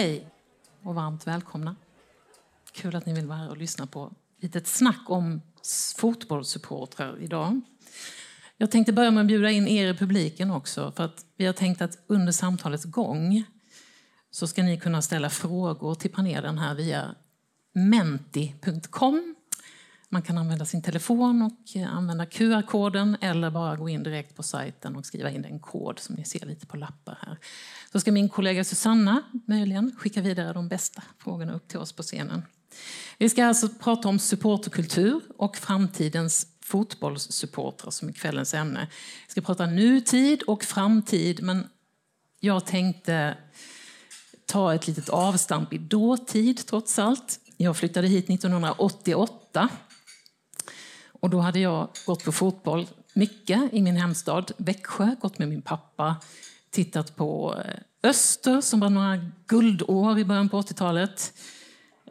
Hej och varmt välkomna. Kul att ni vill vara här och lyssna på litet snack om fotbollssupportrar idag. Jag tänkte börja med att bjuda in er i publiken också för att vi har tänkt att under samtalets gång så ska ni kunna ställa frågor till panelen här via menti.com. Man kan använda sin telefon och eh, använda QR-koden eller bara gå in direkt på sajten och skriva in den kod som ni ser lite på lappar här. Så ska min kollega Susanna möjligen skicka vidare de bästa frågorna upp till oss på scenen. Vi ska alltså prata om supporterkultur och framtidens fotbollssupportrar som är kvällens ämne. Vi ska prata nutid och framtid, men jag tänkte ta ett litet avstamp i dåtid trots allt. Jag flyttade hit 1988 och då hade jag gått på fotboll mycket i min hemstad Växjö, gått med min pappa, tittat på eh, Öster som var några guldår i början på 80-talet.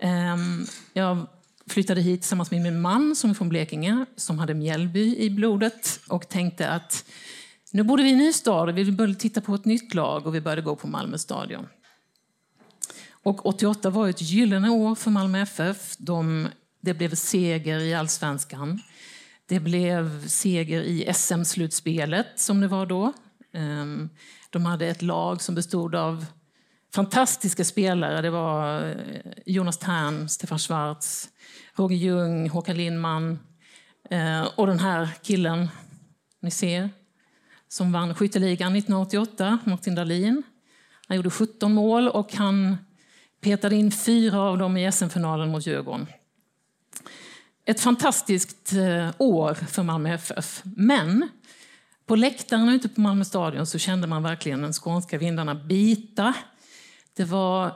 Ehm, jag flyttade hit tillsammans med min man som är från Blekinge, som hade Mjällby i blodet och tänkte att nu borde vi i en ny stad, vi började titta på ett nytt lag och vi började gå på Malmö stadion. Och 88 var ett gyllene år för Malmö FF. De, det blev seger i allsvenskan. Det blev seger i SM-slutspelet, som det var då. Ehm, de hade ett lag som bestod av fantastiska spelare. Det var eh, Jonas Tern, Stefan Schwarz, Roger Ljung, Håkan Lindman eh, och den här killen ni ser som vann skytteligan 1988, Martin Dahlin. Han gjorde 17 mål och han petade in fyra av dem i SM-finalen mot Djurgården. Ett fantastiskt eh, år för Malmö FF. Men på läktaren ute på Malmö stadion så kände man verkligen den skånska vindarna bita. Det var,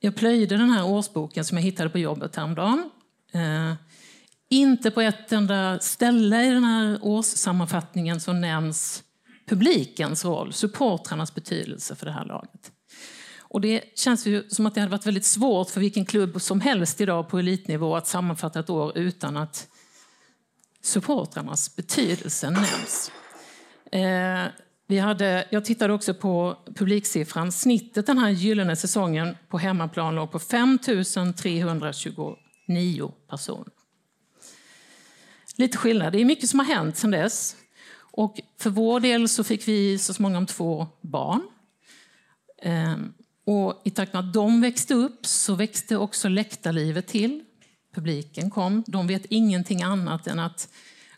jag plöjde den här årsboken som jag hittade på jobbet häromdagen. Eh, inte på ett enda ställe i den här årssammanfattningen så nämns publikens roll, supportrarnas betydelse för det här laget. Och det känns ju som att det hade varit väldigt svårt för vilken klubb som helst idag på elitnivå att sammanfatta ett år utan att supportrarnas betydelse nämns. Eh, vi hade, jag tittade också på publiksiffran. Snittet den här gyllene säsongen på hemmaplan låg på 5 329 personer. Lite skillnad. Det är mycket som har hänt sedan dess. Och för vår del så fick vi så småningom två barn. Ehm, och I takt med att de växte upp så växte också läktarlivet till. Publiken kom. De vet ingenting annat än att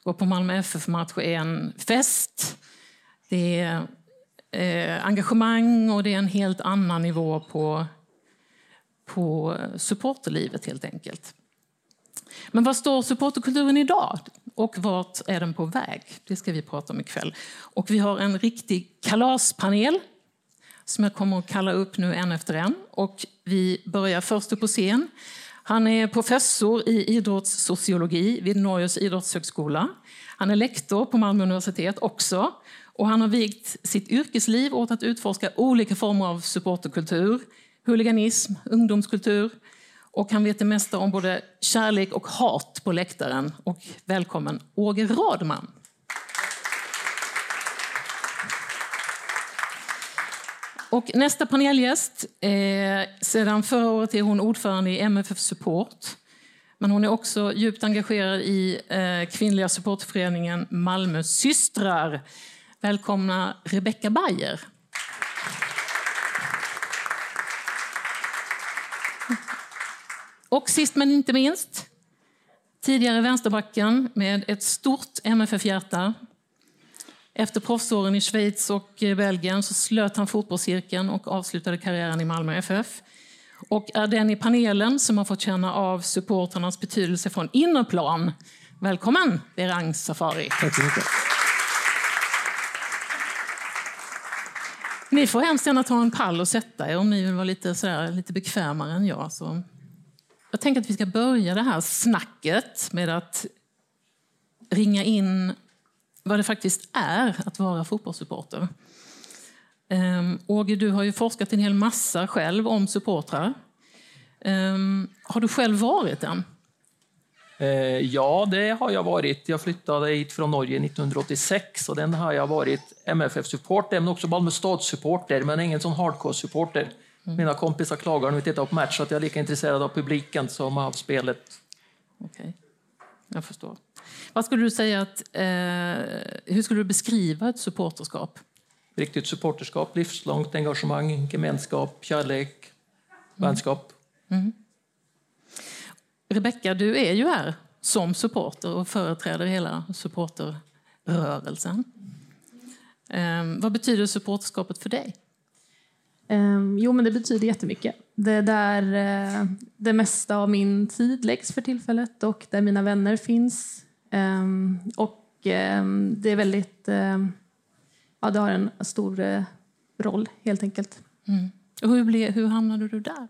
gå på Malmö FF-match är en fest. Det är eh, engagemang och det är en helt annan nivå på, på supporterlivet helt enkelt. Men var står supporterkulturen idag? Och vart är den på väg? Det ska vi prata om ikväll. Och vi har en riktig kalaspanel som jag kommer att kalla upp nu en efter en. Och vi börjar först upp på scen. Han är professor i idrottssociologi vid Norges idrottshögskola. Han är lektor på Malmö universitet också. Och han har vigt sitt yrkesliv åt att utforska olika former av supporterkultur, huliganism, ungdomskultur. Och han vet det mesta om både kärlek och hat på läktaren. Och välkommen Åge Radman. Och nästa panelgäst, eh, sedan förra året är hon ordförande i MFF Support. Men hon är också djupt engagerad i eh, kvinnliga supportföreningen Malmö systrar. Välkomna Rebecka Bayer. Och sist men inte minst, tidigare vänsterbacken med ett stort MFF-hjärta, efter proffsåren i Schweiz och eh, Belgien så slöt han fotbollscirkeln och avslutade karriären i Malmö FF. Och är den i panelen som har fått känna av supporternas betydelse från innerplan. Välkommen, Berang Safari. Tack så mycket. Ni får hemskt gärna ta en pall och sätta er om ni vill vara lite, sådär, lite bekvämare än jag. Så. Jag tänker att vi ska börja det här snacket med att ringa in vad det faktiskt är att vara fotbollssupporter. Um, Åge, du har ju forskat en hel massa själv om supportrar. Um, har du själv varit en? Eh, ja, det har jag varit. Jag flyttade hit från Norge 1986 och den har jag varit MFF-supporter, men också Malmö stad-supporter, men ingen sån hardcore-supporter. Mina kompisar klagar när vi tittar på match att jag är lika intresserad av publiken som av spelet. Okej, jag förstår. Vad skulle du säga att, eh, hur skulle du beskriva ett supporterskap? Riktigt supporterskap, livslångt engagemang, gemenskap, kärlek, vänskap. Rebecka, du är ju här som supporter och företräder hela supporterrörelsen. Eh, vad betyder supporterskapet för dig? Um, jo, men det betyder jättemycket. Det är där uh, det mesta av min tid läggs för tillfället och där mina vänner finns. Um, och um, det är väldigt... ja, det har en stor uh, roll, helt enkelt. Mm. Och hur, ble, hur hamnade du där?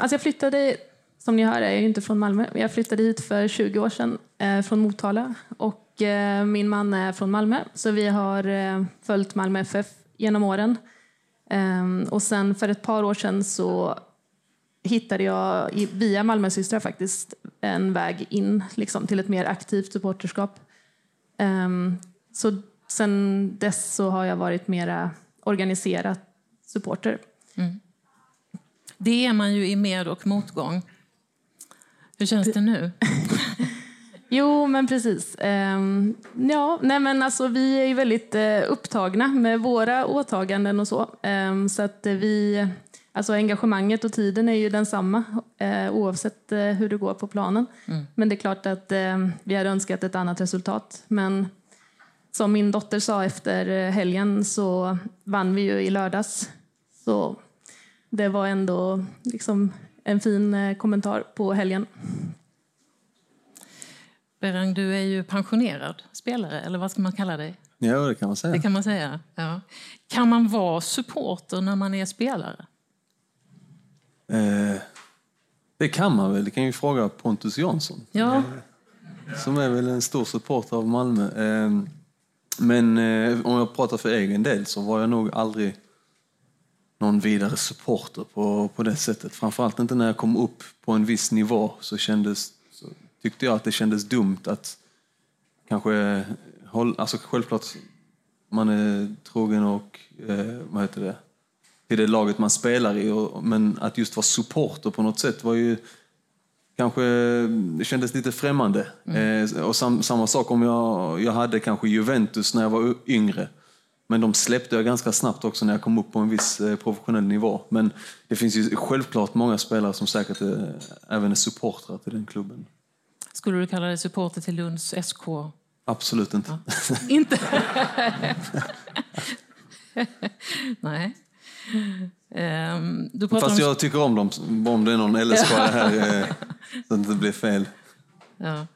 Alltså jag flyttade, som ni hör, jag är inte från Malmö. Jag flyttade hit för 20 år sedan uh, från Motala. Och min man är från Malmö, så vi har följt Malmö FF genom åren. Och sen för ett par år sedan så hittade jag via Malmösystrar faktiskt en väg in liksom, till ett mer aktivt supporterskap. Um, så sen dess så har jag varit mera organiserad supporter. Mm. Det är man ju i med och motgång. Hur känns det nu? Jo, men precis. Um, ja, nej men alltså, vi är ju väldigt uh, upptagna med våra åtaganden och så. Um, så att vi, alltså engagemanget och tiden är ju densamma uh, oavsett uh, hur det går på planen. Mm. Men det är klart att vi hade önskat ett annat resultat. Men som min dotter sa efter helgen så vann vi ju i lördags. Så det var ändå liksom en fin kommentar på helgen. Berang, du är ju pensionerad spelare, eller vad ska man kalla dig? Ja, det kan man säga. Det kan man säga. Ja. Kan man vara supporter när man är spelare? Eh, det kan man väl. Det kan ju fråga Pontus Jansson. Ja. Som är väl en stor supporter av Malmö. Eh, men eh, om jag pratar för egen del så var jag nog aldrig någon vidare supporter på, på det sättet. Framförallt inte när jag kom upp på en viss nivå så kändes tyckte jag att det kändes dumt att kanske hålla, alltså självklart man är trogen och eh, vad heter det, till det laget man spelar i, och, men att just vara supporter på något sätt var ju kanske, det kändes lite främmande. Mm. Eh, och sam, samma sak om jag, jag hade kanske Juventus när jag var yngre. Men de släppte jag ganska snabbt också när jag kom upp på en viss eh, professionell nivå. Men det finns ju självklart många spelare som säkert är, även är supportrar till den klubben. Skulle du kalla dig supporter till Lunds SK? Absolut inte. Ja. inte? Nej. Um, du Fast om... jag tycker om dem, om det är någon LSK här, eh, så att det blir fel. Ja.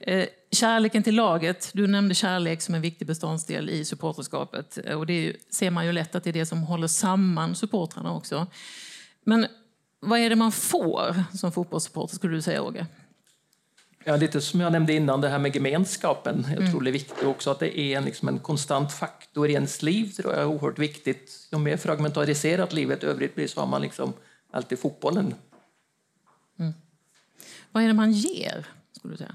Eh, kärleken till laget, du nämnde kärlek som en viktig beståndsdel i supporterskapet. Och det ser man ju lätt att det är det som håller samman supportrarna också. Men vad är det man får som fotbollssupporter, skulle du säga, Åge? Ja, lite som jag nämnde innan, det här med gemenskapen. Jag mm. tror det är viktigt också att det är en, liksom en konstant faktor i ens liv. tror jag är oerhört viktigt. Ju mer fragmentariserat livet övrigt blir så har man liksom alltid fotbollen. Mm. Vad är det man ger, skulle du säga?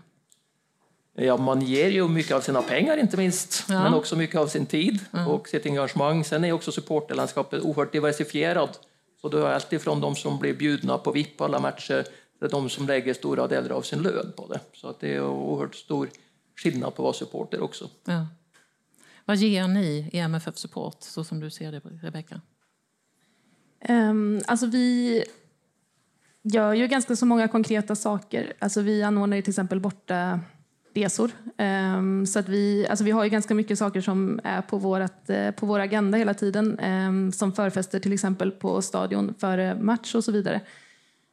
Ja, man ger ju mycket av sina pengar inte minst, ja. men också mycket av sin tid mm. och sitt engagemang. Sen är också supporterlandskapet oerhört diversifierat. Så du har alltid från de som blir bjudna på VIP alla matcher det är de som lägger stora delar av sin lön på det. Så att det är oerhört stor skillnad på att vara supporter också. Ja. Vad ger ni i MFF Support, så som du ser det, Rebecka? Um, alltså vi gör ju ganska så många konkreta saker. Alltså vi anordnar ju till exempel borta resor. Um, så att vi, alltså vi har ju ganska mycket saker som är på, vårat, uh, på vår agenda hela tiden. Um, som förfester till exempel på stadion före match och så vidare.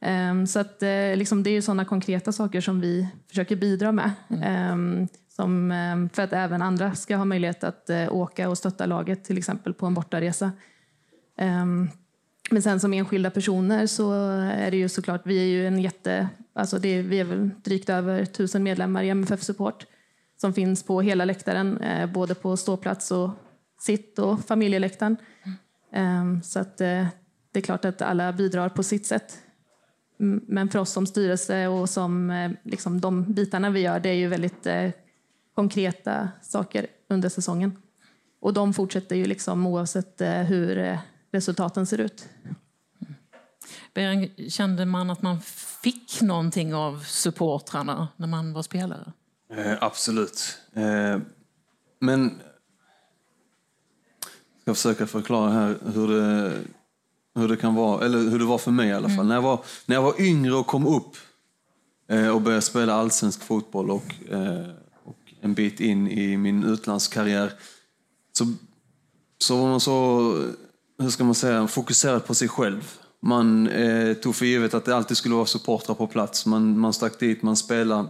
Um, så att, uh, liksom, det är ju sådana konkreta saker som vi försöker bidra med. Mm. Um, som, um, för att även andra ska ha möjlighet att uh, åka och stötta laget till exempel på en bortaresa. men sen som enskilda personer så är det ju såklart, vi är ju en jätte, alltså det, vi är väl drygt över tusen medlemmar i MFF Support som finns på hela läktaren, uh, både på ståplats och sitt och familjeläktaren. Mm. så att det är klart att alla bidrar på sitt sätt. Men för oss som styrelse och som eh, liksom, de bitarna vi gör, det är ju väldigt eh, konkreta saker under säsongen. Och de fortsätter ju liksom oavsett eh, hur, resultaten ser ut. Bering, kände man att man fick någonting av supportrarna när man var spelare? Eh, absolut. Eh, men jag ska försöka förklara här hur det, hur det kan vara, eller hur det var för mig i alla fall. Mm. När, jag var, när jag var yngre och kom upp eh, och började spela allsvensk fotboll och, eh, och en bit in i min utlandskarriär så, så var man så, hur ska man säga, fokuserad på sig själv. Man eh, tog för givet att det alltid skulle vara supportrar på plats. Man, man stack dit, man spelade.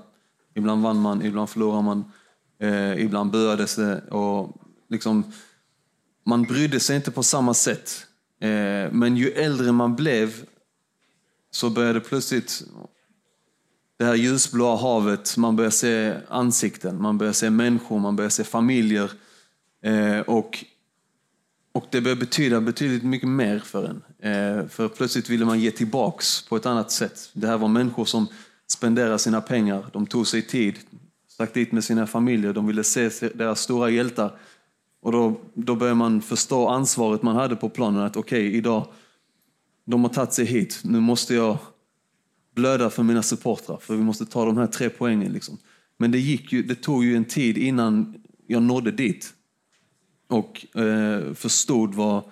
Ibland vann man, ibland förlorade man. Eh, ibland buades det. Och liksom, man brydde sig inte på samma sätt. Eh, men ju äldre man blev så började plötsligt det här ljusblåa havet, man börjar se ansikten, man börjar se människor, man börjar se familjer. Eh, och, och det börjar betyda betydligt mycket mer för en. Eh, för plötsligt ville man ge tillbaks på ett annat sätt. Det här var människor som spenderade sina pengar, de tog sig tid, stack dit med sina familjer, de ville se deras stora hjältar. Och då, då börjar man förstå ansvaret man hade på planen, att okej, okay, idag, de har tagit sig hit, nu måste jag blöda för mina supportrar, för vi måste ta de här tre poängen. Liksom. Men det, gick ju, det tog ju en tid innan jag nådde dit och eh, förstod vad,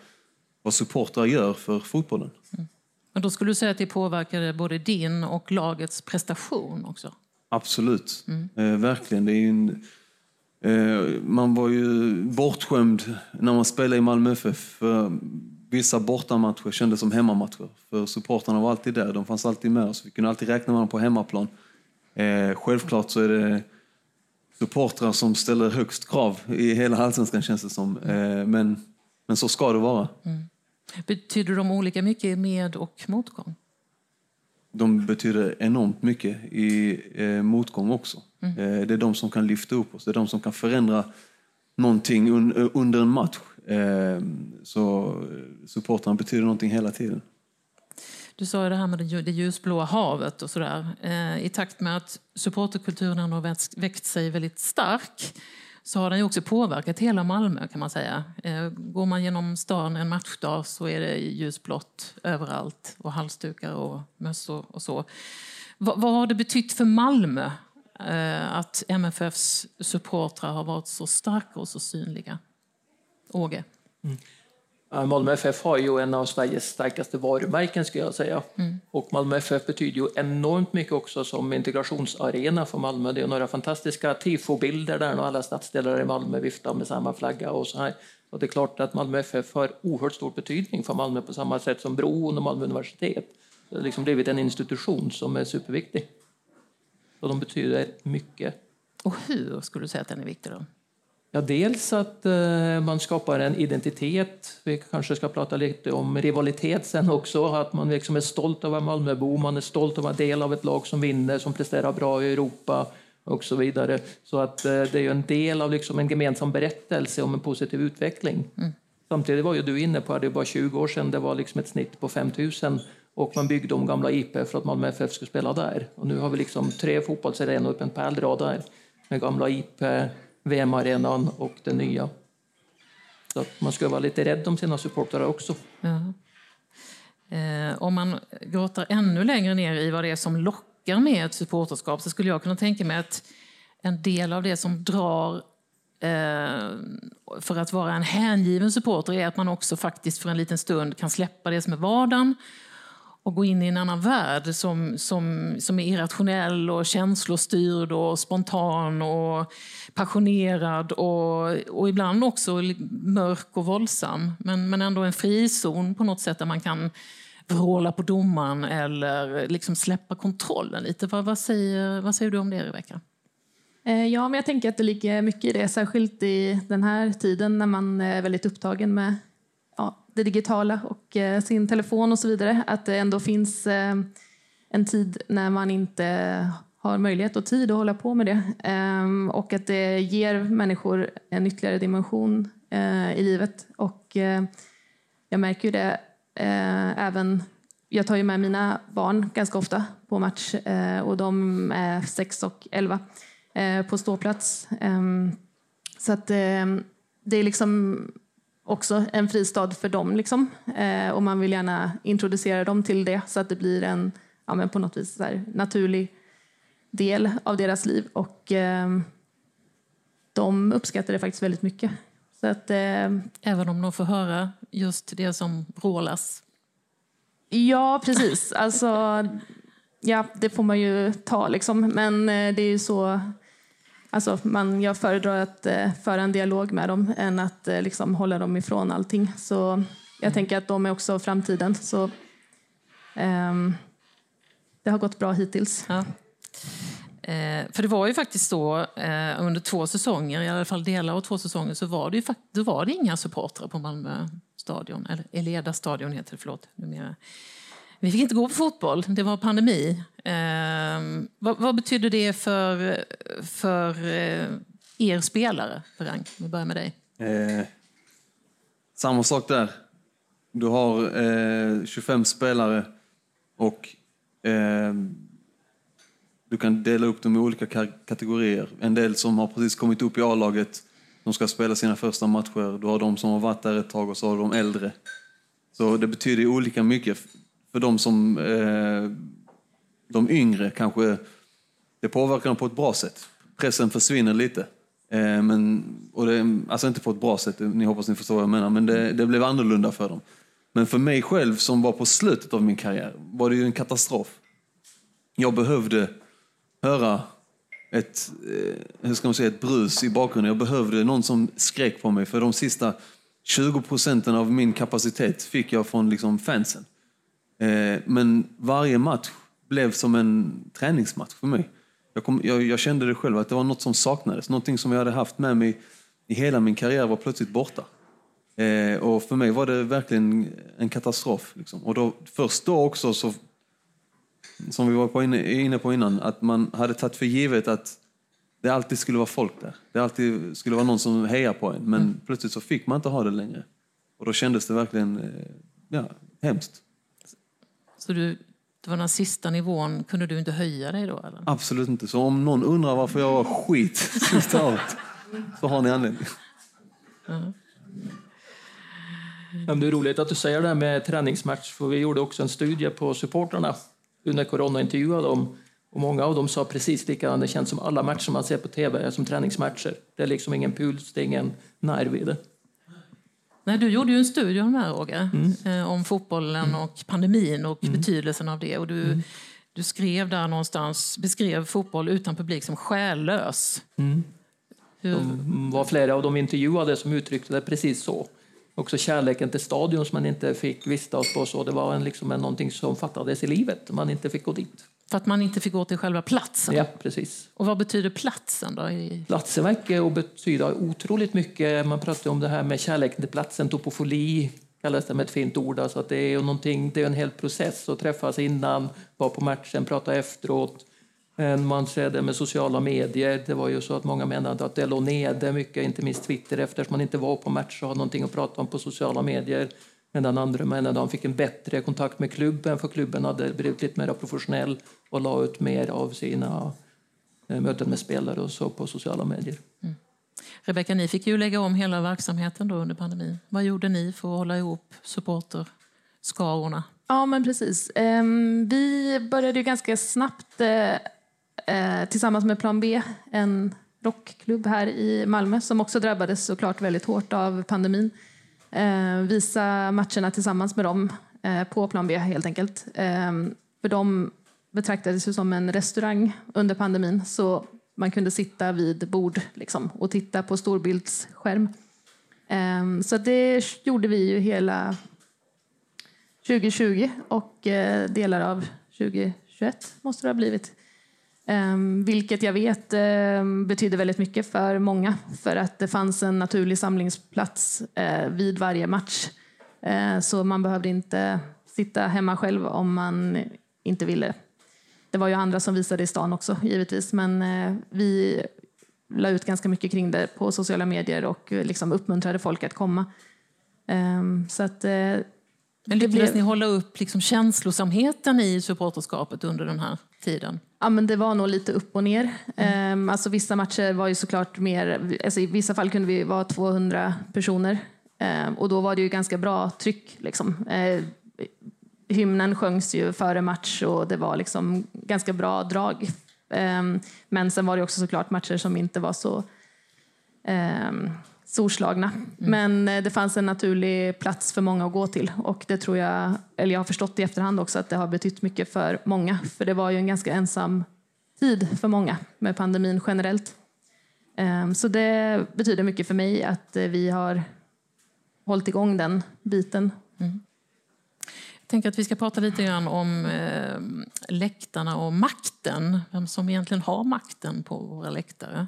vad supportrar gör för fotbollen. Mm. Men då skulle du säga att det påverkade både din och lagets prestation också? Absolut, mm. eh, verkligen. Det är en, man var ju bortskämd när man spelade i Malmö FF. För vissa bortamatcher kändes som hemmamatcher. För supportrarna var alltid där, de fanns alltid med oss. Vi kunde alltid räkna med dem på hemmaplan. Eh, självklart så är det supportrar som ställer högst krav i hela allsvenskan känns det som. Eh, men, men så ska det vara. Mm. Betyder de olika mycket med och motgång? De betyder enormt mycket i eh, motgång också. Mm. Eh, det är de som kan lyfta upp oss, det är de som kan förändra någonting un, eh, under en match. Eh, så eh, supportrarna betyder någonting hela tiden. Du sa det här med det ljusblåa havet och sådär. I takt med att supporterkulturen har växt sig väldigt stark så har den ju också påverkat hela Malmö kan man säga. Går man genom stan en matchdag så är det ljusblått överallt och halsdukar och mössor och så. Vad, vad har det betytt för Malmö att MFFs supportrar har varit så starka och så synliga? Åge? Mm. Malmö FF har ju en av Sveriges starkaste varumärken skulle jag säga. Mm. Och Malmö FF betyder ju enormt mycket också som integrationsarena för Malmö. Det är några fantastiska tifobilder där när alla stadsdelar i Malmö viftar med samma flagga och så här. Och det är klart att Malmö FF har oerhört stor betydning för Malmö på samma sätt som Bron och Malmö universitet. Det har liksom blivit en institution som är superviktig. Och de betyder mycket. Och hur skulle du säga att den är viktig då? Ja, dels att eh, man skapar en identitet. Vi kanske ska prata lite om rivalitet sen också. Att man liksom är stolt över Malmöbo, man är stolt över att vara del av ett lag som vinner, som presterar bra i Europa och så vidare. Så att eh, det är en del av liksom en gemensam berättelse om en positiv utveckling. Mm. Samtidigt var ju du inne på att det bara 20 år sedan det var liksom ett snitt på 5000 och man byggde om gamla IP för att Malmö FF skulle spela där. Och nu har vi liksom tre fotbollsarenor på en pärlrad där med gamla IP VM-arenan och det nya. Så man ska vara lite rädd om sina supportrar också. Ja. Eh, om man gråter ännu längre ner i vad det är som lockar med ett supporterskap så skulle jag kunna tänka mig att en del av det som drar eh, för att vara en hängiven supporter är att man också faktiskt för en liten stund kan släppa det som är vardagen och gå in i en annan värld som, som, som är irrationell och känslostyrd och spontan och passionerad och, och ibland också mörk och våldsam. Men, men ändå en frizon på något sätt där man kan vråla på domaren eller liksom släppa kontrollen lite. Vad, vad, säger, vad säger du om det, Rebecka? Eh, ja, men jag tänker att det ligger mycket i det, särskilt i den här tiden när man är väldigt upptagen med det digitala och eh, sin telefon och så vidare. Att det ändå finns eh, en tid när man inte har möjlighet och tid att hålla på med det. Eh, och att det ger människor en ytterligare dimension i livet. Och jag märker ju det även jag tar ju med mina barn ganska ofta på match och de är 6 och 11 på ståplats. Så att det är liksom också en fristad för dem. Liksom. Eh, och man vill gärna introducera dem till det så att det blir en ja, men på något vis här, naturlig del av deras liv. Och eh, de uppskattar det faktiskt väldigt mycket. Så att, eh, Även om de får höra just det som vrålas? Ja, precis. Alltså, ja, det får man ju ta liksom. Men eh, det är ju så Alltså man, jag föredrar att eh, föra en dialog med dem än att eh, liksom, hålla dem ifrån allting. Så jag mm. tänker att de är också framtiden. Så, ehm, det har gått bra hittills. Ja. Eh, för det var ju faktiskt så eh, under två säsonger, i alla fall delar av två säsonger, så var det, ju, då var det inga supportrar på Malmö stadion, eller Eleda stadion heter det, förlåt, numera. Vi fick inte gå på fotboll, det var pandemi. Eh, vad, vad betyder det för, för eh, er spelare, Berang? Vi börjar med dig. Eh, samma sak där. Du har eh, 25 spelare och ehm, du kan dela upp dem i olika kategorier. En del som har precis kommit upp i A-laget, de ska spela sina första matcher. Du har de som har varit där ett tag och så har du de äldre. Så det betyder olika mycket. För de som eh, de yngre kanske det påverkar dem på ett bra sätt. Pressen försvinner lite. Eh, men, och det, alltså inte på ett bra sätt, ni hoppas ni förstår vad jag menar, men det, det blev annorlunda för dem. Men för mig själv som var på slutet av min karriär var det ju en katastrof. Jag behövde höra ett, eh, hur ska man säga, ett brus i bakgrunden. Jag behövde någon som skrek på mig för de sista 20 procenten av min kapacitet fick jag från liksom fansen. Eh, men varje match blev som en träningsmatch för mig. Jag, kom, jag, jag, kände det själv, att det var något som saknades. Någonting som jag hade haft med mig i hela min karriär var plötsligt borta. Eh, och för mig var det verkligen en katastrof. Liksom. Och då, först då också, så, som vi var på inne, inne på innan, att man hade tagit för givet att det alltid skulle vara folk där. Det alltid skulle vara någon som hejar på en. Men mm. plötsligt så fick man inte ha det längre. Och då kändes det verkligen eh, ja, hemskt. Så du, det var den sista nivån, kunde du inte höja dig då? Eller? Absolut inte. Så om någon undrar varför jag var skit sista så har ni anledning. Mm. Det är roligt att du säger det här med träningsmatch, för vi gjorde också en studie på supportrarna under corona intervjuade dem. Och många av dem sa precis likadant, det känns som alla matcher man ser på tv är som träningsmatcher. Det är liksom ingen puls, det är ingen nerv i det. Nej, du gjorde ju en studie om det här, Roger, mm. Eh, om fotbollen mm. och pandemin och mm. betydelsen av det. Och du, mm. du skrev där någonstans, beskrev fotboll utan publik som själlös. Mm. Det var flera av de intervjuade som uttryckte det precis så. Också kärleken till stadion som man inte fick vistas på. Så det var en, liksom en, någonting som fattades i livet, man inte fick gå dit. För att man inte fick gå till själva platsen? Ja, precis. Och vad betyder platsen då? Platsen verkar betyda otroligt mycket. Man pratar om det här med kärleken till platsen, topofoli kallas det med ett fint ord. Alltså att det är någonting, det är en hel process att träffas innan, vara på matchen, prata efteråt. Man ser det med sociala medier. Det var ju så att många menade att det låg nere mycket, inte minst Twitter, eftersom man inte var på match och hade någonting att prata om på sociala medier. Medan andra menade att de fick en bättre kontakt med klubben för klubben hade blivit lite mer professionell och la ut mer av sina eh, möten med spelare och så på sociala medier. Mm. Rebecka, ni fick ju lägga om hela verksamheten då under pandemin. Vad gjorde ni för att hålla ihop supporterskarorna? Ja, men precis. Ehm, vi började ju ganska snabbt eh, eh, tillsammans med Plan B, en rockklubb här i Malmö som också drabbades såklart väldigt hårt av pandemin. Eh, visa matcherna tillsammans med dem eh, på Plan B helt enkelt. Eh, för de betraktades ju som en restaurang under pandemin så man kunde sitta vid bord liksom, och titta på storbildsskärm. Så det gjorde vi ju hela 2020 och delar av 2021 måste det ha blivit. Um, vilket jag vet um, betyder väldigt mycket för många för att det fanns en naturlig samlingsplats uh, vid varje match. Uh, så man behövde inte sitta hemma själv om man inte ville det var ju andra som visade i stan också givetvis, men eh, vi la ut ganska mycket kring det på sociala medier och eh, liksom uppmuntrade folk att komma. Um, så att, men lyckades blev... ni hålla upp liksom känslosamheten i supporterskapet under den här tiden? Ja, men det var nog lite upp och ner. Mm. Um, alltså, vissa matcher var ju såklart mer... Alltså, I vissa fall kunde vi vara 200 personer Eh, och då var det ju ganska bra tryck. Liksom. Eh, hymnen sjöngs ju före match och det var liksom ganska bra drag. Eh, men sen var det också såklart matcher som inte var så eh, storslagna. Mm. Men eh, det fanns en naturlig plats för många att gå till och det tror jag, eller jag har förstått i efterhand också att det har betytt mycket för många. För det var ju en ganska ensam tid för många med pandemin generellt. Ehm, så det betyder mycket för mig att eh, vi har hållit igång den biten. Mm. Jag tänker att vi ska prata lite grann om eh, läktarna och makten. Vem som egentligen har makten på våra läktare.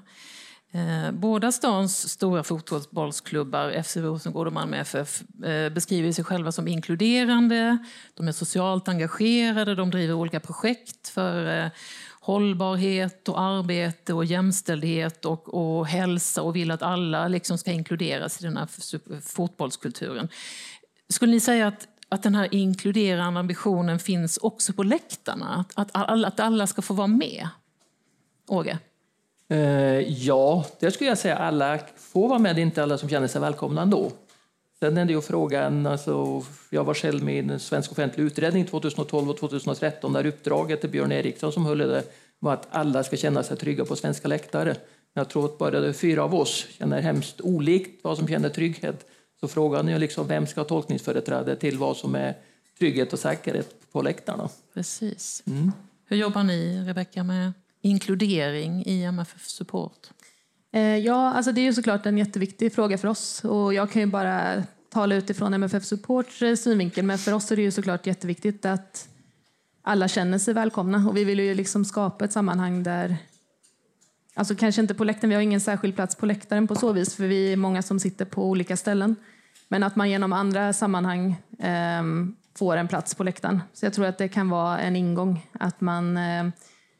Eh, båda stans stora fotbollsklubbar, FC Rosengård och Malmö FF, eh, beskriver sig själva som inkluderande. De är socialt engagerade, de driver olika projekt för eh, hållbarhet och arbete och jämställdhet och, och hälsa och vill att alla liksom ska inkluderas i den här fotbollskulturen. Skulle ni säga att, att den här inkluderande ambitionen finns också på läktarna? Att, att, alla, att alla ska få vara med? Åge? Eh, ja, det skulle jag säga. Alla får vara med, inte alla som känner sig välkomna ändå. Sen är det ju frågan, alltså, jag var själv med i en svensk offentlig utredning 2012 och 2013 där uppdraget till Björn Eriksson som höll det var att alla ska känna sig trygga på svenska läktare. Jag tror att bara fyra av oss känner hemskt olikt vad som känner trygghet. Så frågan är liksom vem ska ha tolkningsföreträde till vad som är trygghet och säkerhet på läktarna. Precis. Mm. Hur jobbar ni, Rebecka, med inkludering i MFF Support? Eh, ja, alltså det är ju såklart en jätteviktig fråga för oss och jag kan ju bara tala utifrån MFF Supports eh, synvinkel men för oss är det ju såklart jätteviktigt att alla känner sig välkomna och vi vill ju liksom skapa ett sammanhang där Alltså kanske inte på läktaren, vi har ingen särskild plats på läktaren på så vis för vi är många som sitter på olika ställen. Men att man genom andra sammanhang eh, får en plats på läktaren. Så jag tror att det kan vara en ingång. Att man eh,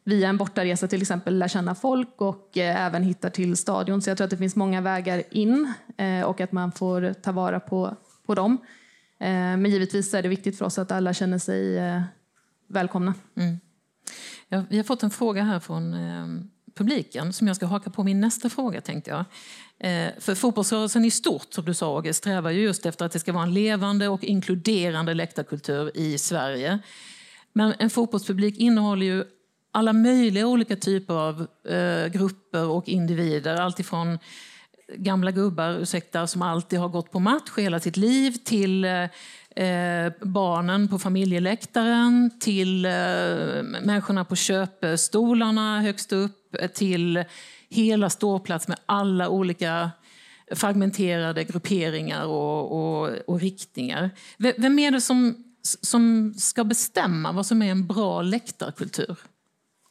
via en bortaresa till exempel lär känna folk och eh, även hittar till stadion. Så jag tror att det finns många vägar in eh, och att man får ta vara på, på dem. Eh, men givetvis är det viktigt för oss att alla känner sig välkomna. Mm. Ja, vi har fått en fråga här från eh, publiken som jag ska haka på min nästa fråga. tänkte jag. Eh, för fotbollsrörelsen i stort, som du sa Åge, strävar ju just efter att det ska vara en levande och inkluderande läktarkultur i Sverige. Men en fotbollspublik innehåller ju alla möjliga olika typer av eh, grupper och individer. Alltifrån gamla gubbar ursäkta, som alltid har gått på match hela sitt liv till eh, eh, barnen på familjeläktaren, till eh, människorna på köpstolarna högst upp, till hela ståplats med alla olika fragmenterade grupperingar och, och, och riktningar. Vem är det som, som ska bestämma vad som är en bra läktarkultur?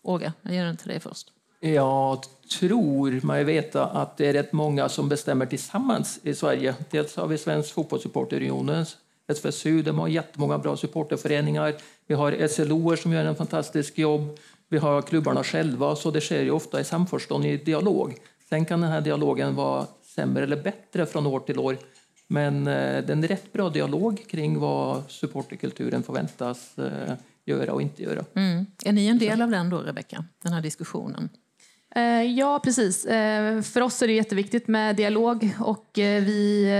Åge, jag ger den till dig först. Jag tror mig veta att det är rätt många som bestämmer tillsammans i Sverige. Dels har vi Svensk Fotbollssupporterunion, SFSU, de har jättemånga bra supporterföreningar. Vi har SLO som gör en fantastisk jobb. Vi har klubbarna själva, så det sker ju ofta i samförstånd, i dialog. Sen kan den här dialogen vara sämre eller bättre från år till år. Men eh, det är en rätt bra dialog kring vad supporterkulturen förväntas eh, göra och inte göra. Mm. Är ni en del av den då, Rebecka? Den här diskussionen? Eh, ja, precis. Eh, för oss är det jätteviktigt med dialog och eh, vi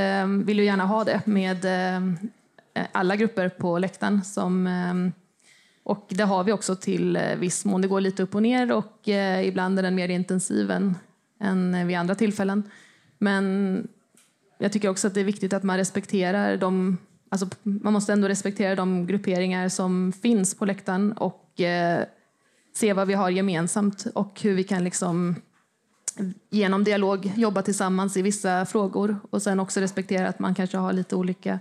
vill ju gärna ha det med alla grupper på läktaren. Som, och det har vi också till viss mån. Det går lite upp och ner och ibland är den mer intensiv än, än vid andra tillfällen. Men jag tycker också att det är viktigt att man respekterar de Alltså, man måste ändå respektera de grupperingar som finns på läktaren och eh, se vad vi har gemensamt och hur vi kan liksom, genom dialog jobba tillsammans i vissa frågor och sen också respektera att man kanske har lite olika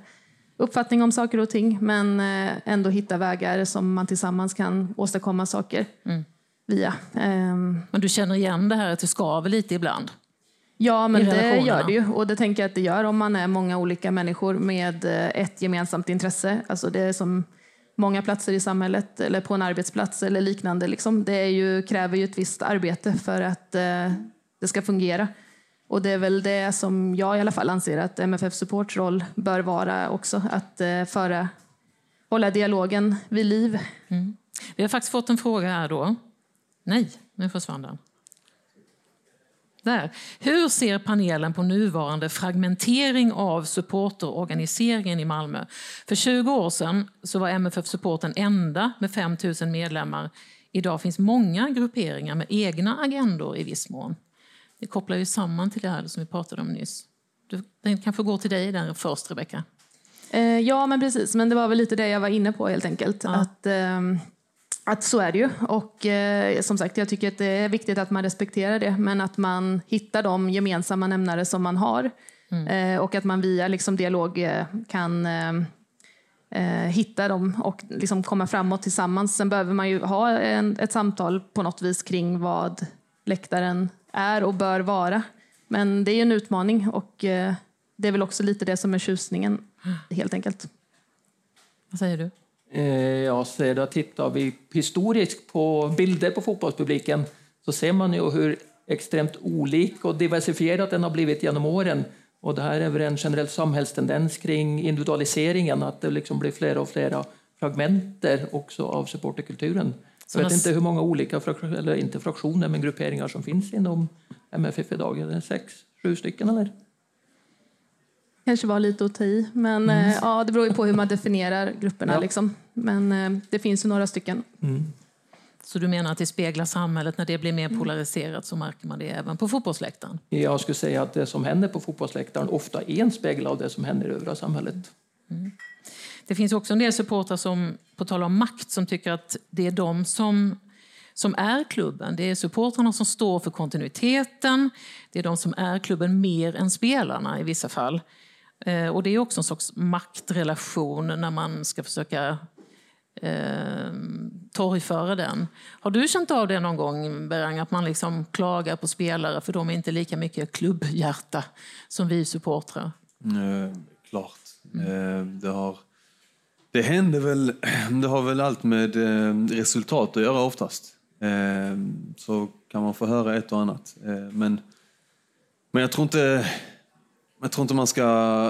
uppfattning om saker och ting men eh, ändå hitta vägar som man tillsammans kan åstadkomma saker mm. via. Um, men du känner igen det här att det skaver lite ibland? Ja, men det gör det ju. Och det tänker jag att det gör om man är många olika människor med eh, ett gemensamt intresse. Alltså det är som många platser i samhället eller på en arbetsplats eller liknande. Liksom. Det ju, kräver ju ett visst arbete för att eh, det ska fungera. Och det är väl det som jag i alla fall anser att MFF Supports roll bör vara också. Att eh, föra, hålla dialogen vid liv. Mm. Vi har faktiskt fått en fråga här då. Nej, nu försvann den. Där. Hur ser panelen på nuvarande fragmentering av supporterorganiseringen i Malmö? För 20 år sedan så var MFF Support den enda med 5 000 medlemmar. Idag finns många grupperingar med egna agendor i viss mån. Det kopplar ju samman till det här som vi pratade om nyss. Du, den kan få gå till dig där först, Rebecka. Eh, ja, men precis. Men det var väl lite det jag var inne på helt enkelt. Ja. Att, eh, att så är det ju. Och eh, som sagt, jag tycker att det är viktigt att man respekterar det, men att man hittar de gemensamma nämnare som man har. Mm. Eh, och att man via liksom, dialog eh, kan eh, eh, hitta dem och liksom komma framåt tillsammans. Sen behöver man ju ha en, ett samtal på något vis kring vad läktaren är och bör vara. Men det är en utmaning och eh, det är väl också lite det som är tjusningen, helt enkelt. Vad säger du? Eh, ja, så då tittar vi historiskt på bilder på fotbollspubliken så ser man ju hur extremt olik och diversifierad den har blivit genom åren. Och det här är väl en generell samhällstendens kring individualiseringen, att det liksom blir fler och fler fragmenter också av supporterkulturen. Jag vet inte hur många olika, eller inte fraktioner, men grupperingar som finns inom MFF idag. Är det sex, sju stycken eller? kanske var lite att ta i. Men mm. eh, ja, det beror ju på hur man definierar grupperna. Ja. Liksom. Men eh, det finns ju några stycken. Mm. Så du menar att det speglar samhället, när det blir mer polariserat så märker man det även på fotbollsläktaren? Jag skulle säga att det som händer på fotbollsläktaren ofta är en spegel av det som händer i övriga samhället. Mm. Det finns också en del supportrar som, på tal om makt, som tycker att det är de som som är klubben. Det är supportrarna som står för kontinuiteten. Det är de som är klubben mer än spelarna i vissa fall. Eh, och det är också en sorts maktrelation när man ska försöka eh, torgföra den. Har du känt av det någon gång, Berang, att man liksom klagar på spelare för de är inte lika mycket klubbhjärta som vi supportrar? Eh, klart. Mm. Eh, det, har, det händer väl, det har väl allt med eh, resultat att göra oftast. Eh, så kan man få höra ett och annat. Eh, men, men jag tror inte jag tror inte man ska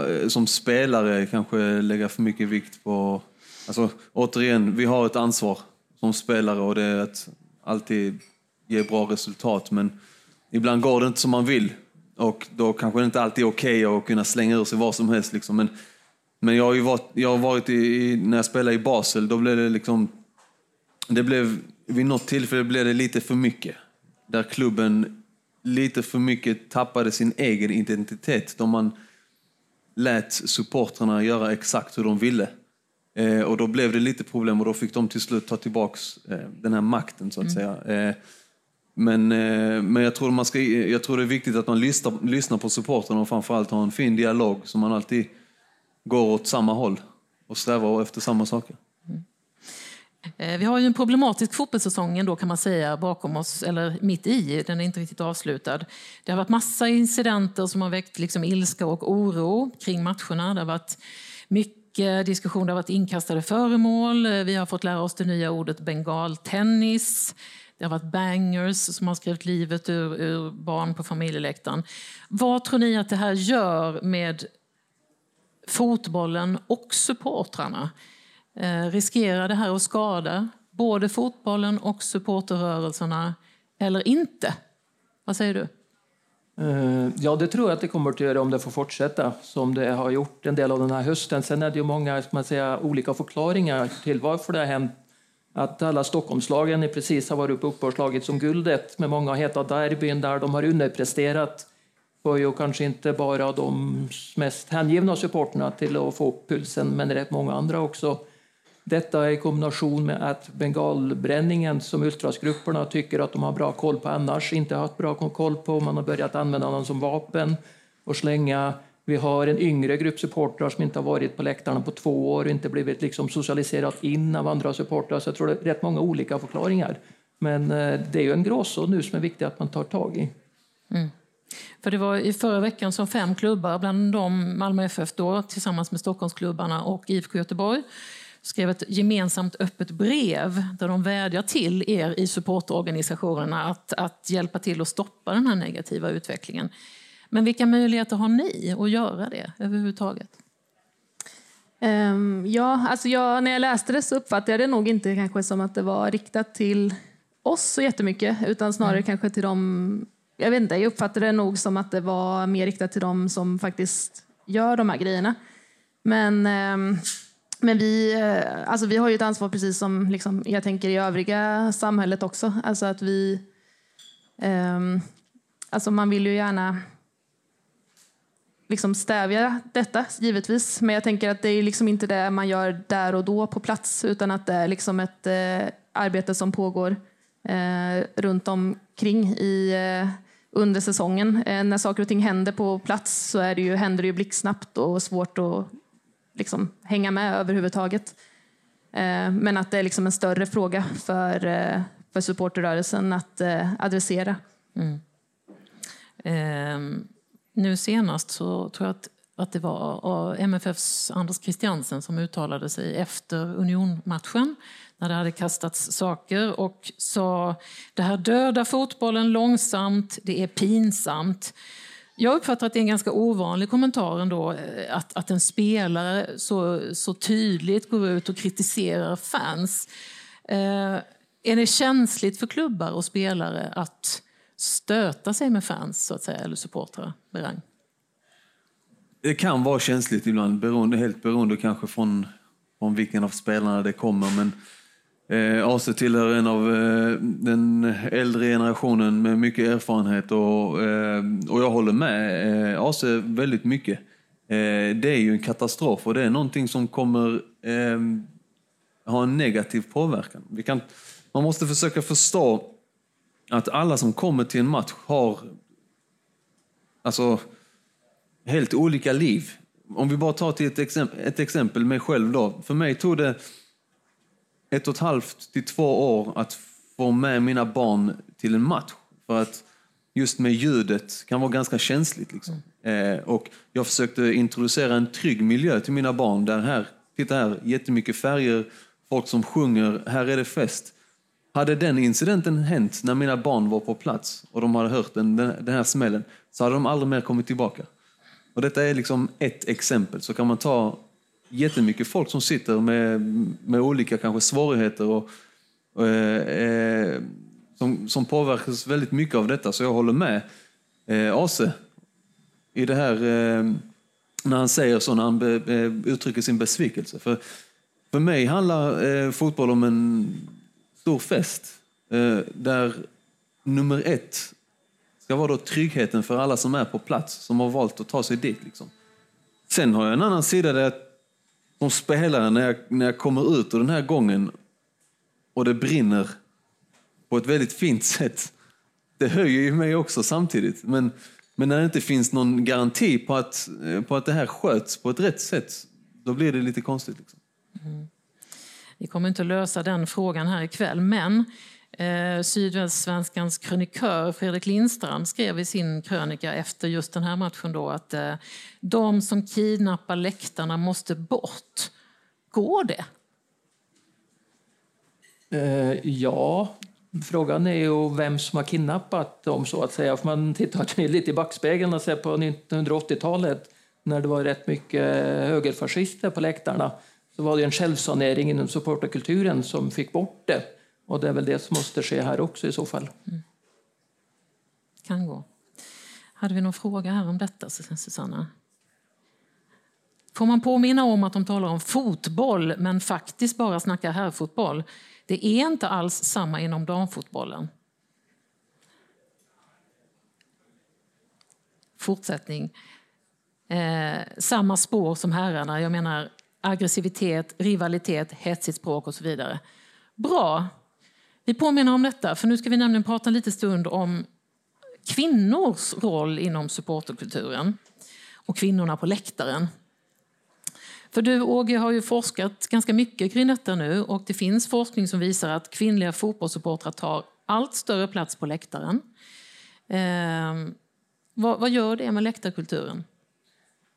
eh, som spelare kanske lägga för mycket vikt på... Alltså, återigen, vi har ett ansvar som spelare och det är att alltid ge bra resultat. Men ibland går det inte som man vill och då kanske det inte alltid är okej okay att kunna slänga ur sig vad som helst. Liksom. Men, men jag har ju varit, jag har varit i, när jag spelade i Basel, då blev det liksom... Det blev, vid något tillfälle blev det lite för mycket. Där klubben lite för mycket tappade sin egen identitet då man lät supportrarna göra exakt hur de ville. Eh, och då blev det lite problem och då fick de till slut ta tillbaks eh, den här makten så att mm. säga. Eh, men, eh, men jag, tror man ska, jag tror det är viktigt att man lyssnar, lyssnar på supportrarna och framförallt har en fin dialog så man alltid går åt samma håll och strävar efter samma saker. Mm. Eh, vi har ju en problematisk fotbollssäsong ändå kan man säga bakom oss, eller mitt i, den är inte riktigt avslutad. Det har varit massa incidenter som har väckt liksom ilska och oro kring matcherna. Det har varit mycket diskussion, det har varit inkastade föremål, eh, vi har fått lära oss det nya ordet bengaltennis. Det har varit bangers som har skrivit livet ur, ur barn på familjeläktaren. Vad tror ni att det här gör med fotbollen och supportrarna? Eh, riskerar det här att skada både fotbollen och supporterrörelserna eller inte? Vad säger du? Eh, ja, det tror jag att det kommer att göra om det får fortsätta som det har gjort en del av den här hösten. Sen är det ju många man säga, olika förklaringar till varför det har hänt. Att alla Stockholmslagen precis har varit uppe och slagits som guldet med många heta derbyn där de har underpresterat Var ju kanske inte bara de mest hängivna supporterna till att få upp pulsen, men rätt många andra också. Detta i kombination med att bengalbränningen som ultrasgrupperna tycker att de har bra koll på annars inte haft bra koll på. Man har börjat använda den som vapen och slänga. Vi har en yngre grupp supportrar som inte har varit på läktarna på två år och inte blivit liksom socialiserat in av andra supportrar. Så jag tror det är rätt många olika förklaringar. Men eh, det är ju en gråzon nu som är viktig att man tar tag i. Mm. För det var i förra veckan som fem klubbar, bland dem Malmö FF då, tillsammans med Stockholmsklubbarna och IFK Göteborg, skrev ett gemensamt öppet brev där de vädjar till er i supportorganisationerna att, att hjälpa till att stoppa den här negativa utvecklingen. Men vilka möjligheter har ni att göra det överhuvudtaget? Um, ja, alltså jag, när jag läste det så uppfattade jag det nog inte kanske som att det var riktat till oss så jättemycket utan snarare mm. kanske till de jag vet inte, jag uppfattade det nog som att det var mer riktat till dem som faktiskt gör de här grejerna. Men, ehm, men vi, eh, alltså vi har ju ett ansvar precis som liksom, jag tänker i övriga samhället också. Alltså att vi, um, alltså man vill ju gärna liksom stävja detta, givetvis. Men jag tänker att det är liksom inte det man gör där och då på plats, utan att det är liksom ett eh, arbete som pågår eh, runt omkring i, eh, under säsongen. Eh, när saker och ting händer på plats så är det ju, händer det ju blixtsnabbt och svårt att liksom, hänga med överhuvudtaget. Eh, men att det är liksom en större fråga för, eh, för supporterrörelsen att eh, adressera. Mm. Eh, nu senast så tror jag att, att det var MFFs Anders Christiansen som uttalade sig efter Unionmatchen när det hade kastats saker och sa det här dödar fotbollen långsamt, det är pinsamt. Jag uppfattar att det är en ganska ovanlig kommentar ändå, eh, att, att en spelare så, så tydligt går ut och kritiserar fans. Eh, är det känsligt för klubbar och spelare att stöta sig med fans så att säga, eller supportrar? Berang? Det kan vara känsligt ibland, beroende, helt beroende kanske från, från vilken av spelarna det kommer. Men eh, AC tillhör en av eh, den äldre generationen med mycket erfarenhet och, eh, och jag håller med eh, AC väldigt mycket. Eh, det är ju en katastrof och det är någonting som kommer eh, ha en negativ påverkan. Vi kan, man måste försöka förstå att alla som kommer till en match har alltså, helt olika liv. Om vi bara tar till ett, exemp ett exempel, mig själv då. För mig tog det ett och ett halvt till två år att få med mina barn till en match. För att just med ljudet kan vara ganska känsligt. Liksom. Eh, och jag försökte introducera en trygg miljö till mina barn. Där här, titta här, jättemycket färger, folk som sjunger, här är det fest. Hade den incidenten hänt när mina barn var på plats och de hade hört den, den här smällen så hade de aldrig mer kommit tillbaka. Och detta är liksom ett exempel. Så kan man ta jättemycket folk som sitter med, med olika kanske svårigheter och, och eh, som, som påverkas väldigt mycket av detta. Så jag håller med eh, Ase i det här eh, när han säger så, när han be, be, uttrycker sin besvikelse. För, för mig handlar eh, fotboll om en stor fest eh, där nummer ett ska vara då tryggheten för alla som är på plats, som har valt att ta sig dit. Liksom. Sen har jag en annan sida där jag, som spelare, när jag, när jag kommer ut ur den här gången och det brinner på ett väldigt fint sätt. Det höjer ju mig också samtidigt. Men, men när det inte finns någon garanti på att, eh, på att det här sköts på ett rätt sätt, då blir det lite konstigt. Liksom. Mm. Vi kommer inte att lösa den frågan här ikväll, men eh, Sydvästsvenskans krönikör Fredrik Lindstrand skrev i sin krönika efter just den här matchen då att eh, de som kidnappar läktarna måste bort. Går det? Eh, ja, frågan är ju vem som har kidnappat dem så att säga. För man tittar lite i backspegeln och ser på 1980-talet när det var rätt mycket högerfascister på läktarna så var det en självsanering inom supporterkulturen som fick bort det. Och det är väl det som måste ske här också i så fall. Mm. Kan gå. Hade vi någon fråga här om detta, Susanna? Får man påminna om att de talar om fotboll men faktiskt bara snackar herrfotboll. Det är inte alls samma inom damfotbollen. Fortsättning. Eh, samma spår som herrarna. Jag menar aggressivitet, rivalitet, hetsigt språk och så vidare. Bra. Vi påminner om detta, för nu ska vi nämligen prata lite stund om kvinnors roll inom supporterkulturen och kvinnorna på läktaren. För du, Åge, har ju forskat ganska mycket kring detta nu och det finns forskning som visar att kvinnliga fotbollssupportrar tar allt större plats på läktaren. Eh, vad, vad, gör det med läktarkulturen?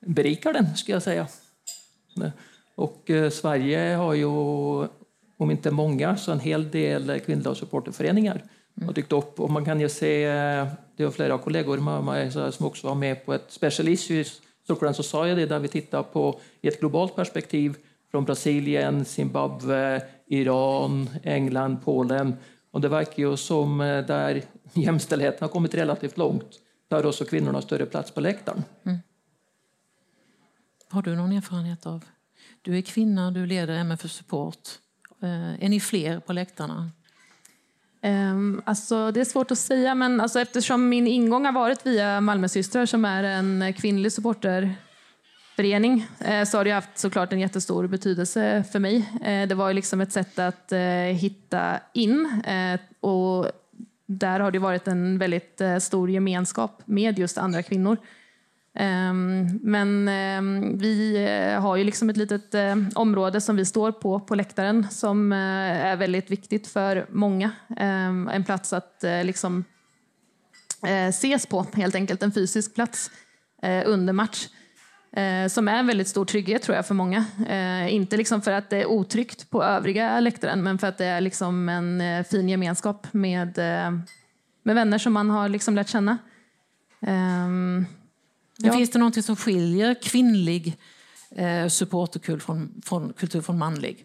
Berikar den, skulle jag säga. Och eh, Sverige har ju, om inte många, så en hel del kvinnliga supporterföreningar mm. har dykt upp. Och man kan ju se, eh, det har flera kollegor med mig som också var med på ett Special Issues Soccer Society där vi tittar på i ett globalt perspektiv från Brasilien, Zimbabwe, Iran, England, Polen. Och det verkar ju som eh, där jämställdheten har kommit relativt långt. Där också kvinnorna större plats på läktaren. Mm. Har du någon erfarenhet av? Du är kvinna, du leder MFF Support. Eh, är ni fler på läktarna? Ehm, alltså, det är svårt att säga, men alltså, eftersom min ingång har varit via Malmösystrar som är en kvinnlig supporterförening eh, så har det haft såklart en jättestor betydelse för mig. Eh, det var ju liksom ett sätt att hitta in och där har det varit en väldigt stor gemenskap med just andra kvinnor. Ehm, men ehm, vi eh, har ju liksom ett litet eh, område som vi står på, på läktaren, som eh, är väldigt viktigt för många. Ehm, en plats att liksom ses på, helt enkelt. En fysisk plats under match. Som är en väldigt stor trygghet tror jag för många. Inte liksom för att det är otryggt på övriga läktaren, men för att det är liksom en fin gemenskap med, med vänner som man har liksom lärt känna. Men ja. Finns det något som skiljer kvinnlig eh, supporterkultur från, från, kultur från manlig?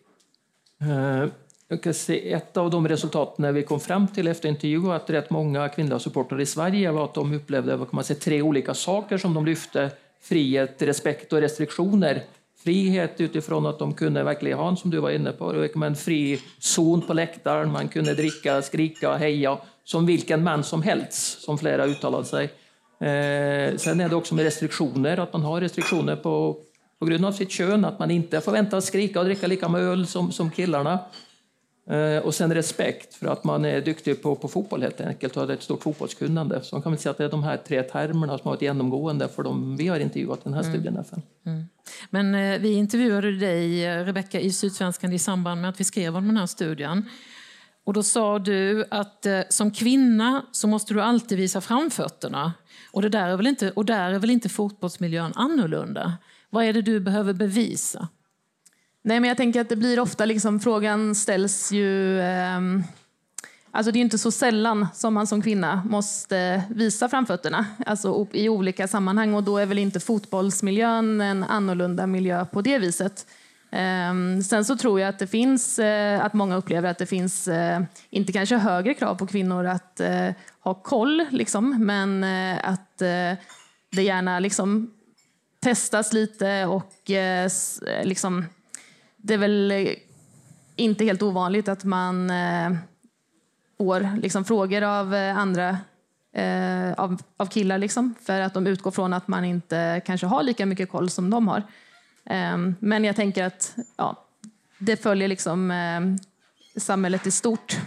Uh, jag kan se ett av de resultaten vi kom fram till efter intervju att rätt många kvinnliga supportrar i Sverige var att de upplevde vad kan man säga, tre olika saker som de lyfte. Frihet, respekt och restriktioner. Frihet utifrån att de kunde verkligen ha en, som du var inne på, en fri zon på läktaren. Man kunde dricka, skrika, heja som vilken man som helst, som flera uttalade sig. Eh, sen är det också med restriktioner, att man har restriktioner på, på grund av sitt kön, att man inte får vänta skrika och dricka lika med öl som, som killarna. Eh, och sen respekt för att man är duktig på, på fotboll helt enkelt och har ett stort fotbollskunnande. Så man kan väl säga att det är de här tre termerna som har varit genomgående för de vi har intervjuat den här mm. studien. Mm. Men eh, vi intervjuade dig, eh, Rebecka, i Sydsvenskan i samband med att vi skrev om den här studien. Och då sa du att eh, som kvinna så måste du alltid visa framfötterna. Och, det där är väl inte, och där är väl inte fotbollsmiljön annorlunda? Vad är det du behöver bevisa? Nej, men jag tänker att det blir ofta, liksom, frågan ställs ju... Eh, alltså det är inte så sällan som man som kvinna måste eh, visa framfötterna alltså i olika sammanhang. Och då är väl inte fotbollsmiljön en annorlunda miljö på det viset. Eh, sen så tror jag att det finns, eh, att många upplever att det finns, eh, inte kanske högre krav på kvinnor att eh, ha koll, liksom, men att det gärna liksom testas lite och liksom, det är väl inte helt ovanligt att man får liksom, frågor av andra av, av killar liksom, för att de utgår från att man inte kanske har lika mycket koll som de har. Ehm, men jag tänker att ja, det följer liksom samhället i stort.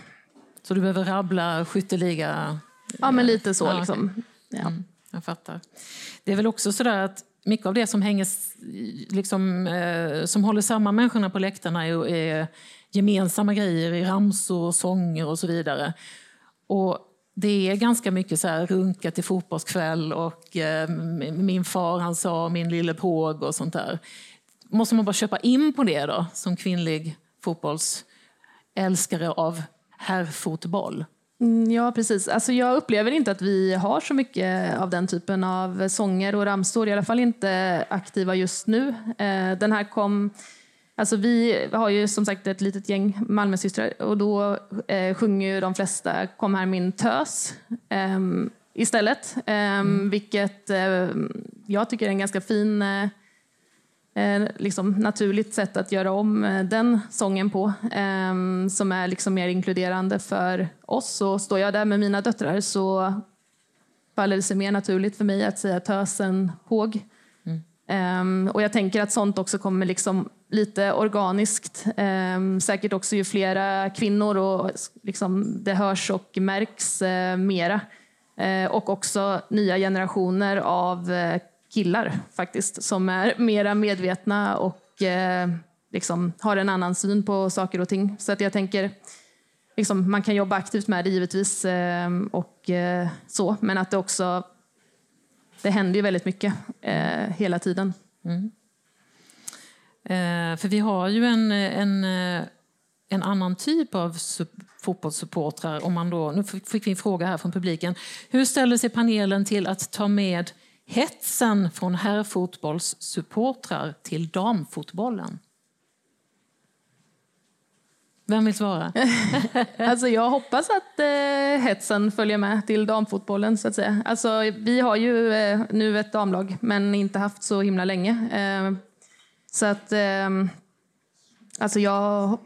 Så du behöver rabbla skytteliga? Ja, men lite så. Liksom. ja. Mm, jag fattar. Det är väl också så att mycket av det som, hänger, liksom, eh, som håller samman människorna på läktarna är, är gemensamma grejer i ramsor, sånger och så vidare. Och det är ganska mycket så här runka till fotbollskväll och eh, min far han sa min lille påg och sånt där. Måste man bara köpa in på det då som kvinnlig fotbollsälskare av herrfotboll? Mm, ja, precis. Alltså, jag upplever inte att vi har så mycket av den typen av sånger och ramsor, i alla fall inte aktiva just nu. Eh, den här kom Alltså vi har ju som sagt ett litet gäng Malmösystrar och då eh, sjunger de flesta Kom här min tös eh, istället. Eh, mm. Vilket eh, jag tycker är en ganska fin, liksom naturligt sätt att göra om eh, den sången på. Ehm, som är liksom mer inkluderande för oss. Och står jag där med mina döttrar så faller det sig mer naturligt för mig att säga tös än håg. Um, och jag tänker att sånt också kommer liksom lite organiskt. Um, säkert också ju flera kvinnor och liksom det hörs och märks uh, mera. Och också nya generationer av killar faktiskt som är mera medvetna och eh, liksom har en annan syn på saker och ting. Så att jag tänker liksom, man kan jobba aktivt med det givetvis eh, och eh, så, men att det också det händer ju väldigt mycket eh, hela tiden. Mm. Eh, för vi har ju en, en, en annan typ av fotbollssupportrar. Om man då, nu fick vi en fråga här från publiken. Hur ställer sig panelen till att ta med hetsen från herrfotbollssupportrar till damfotbollen? Vem vill svara? alltså jag hoppas att eh, hetsen följer med till damfotbollen så att säga. Alltså, vi har ju eh, nu ett damlag men inte haft så himla länge. Eh, så att eh, alltså jag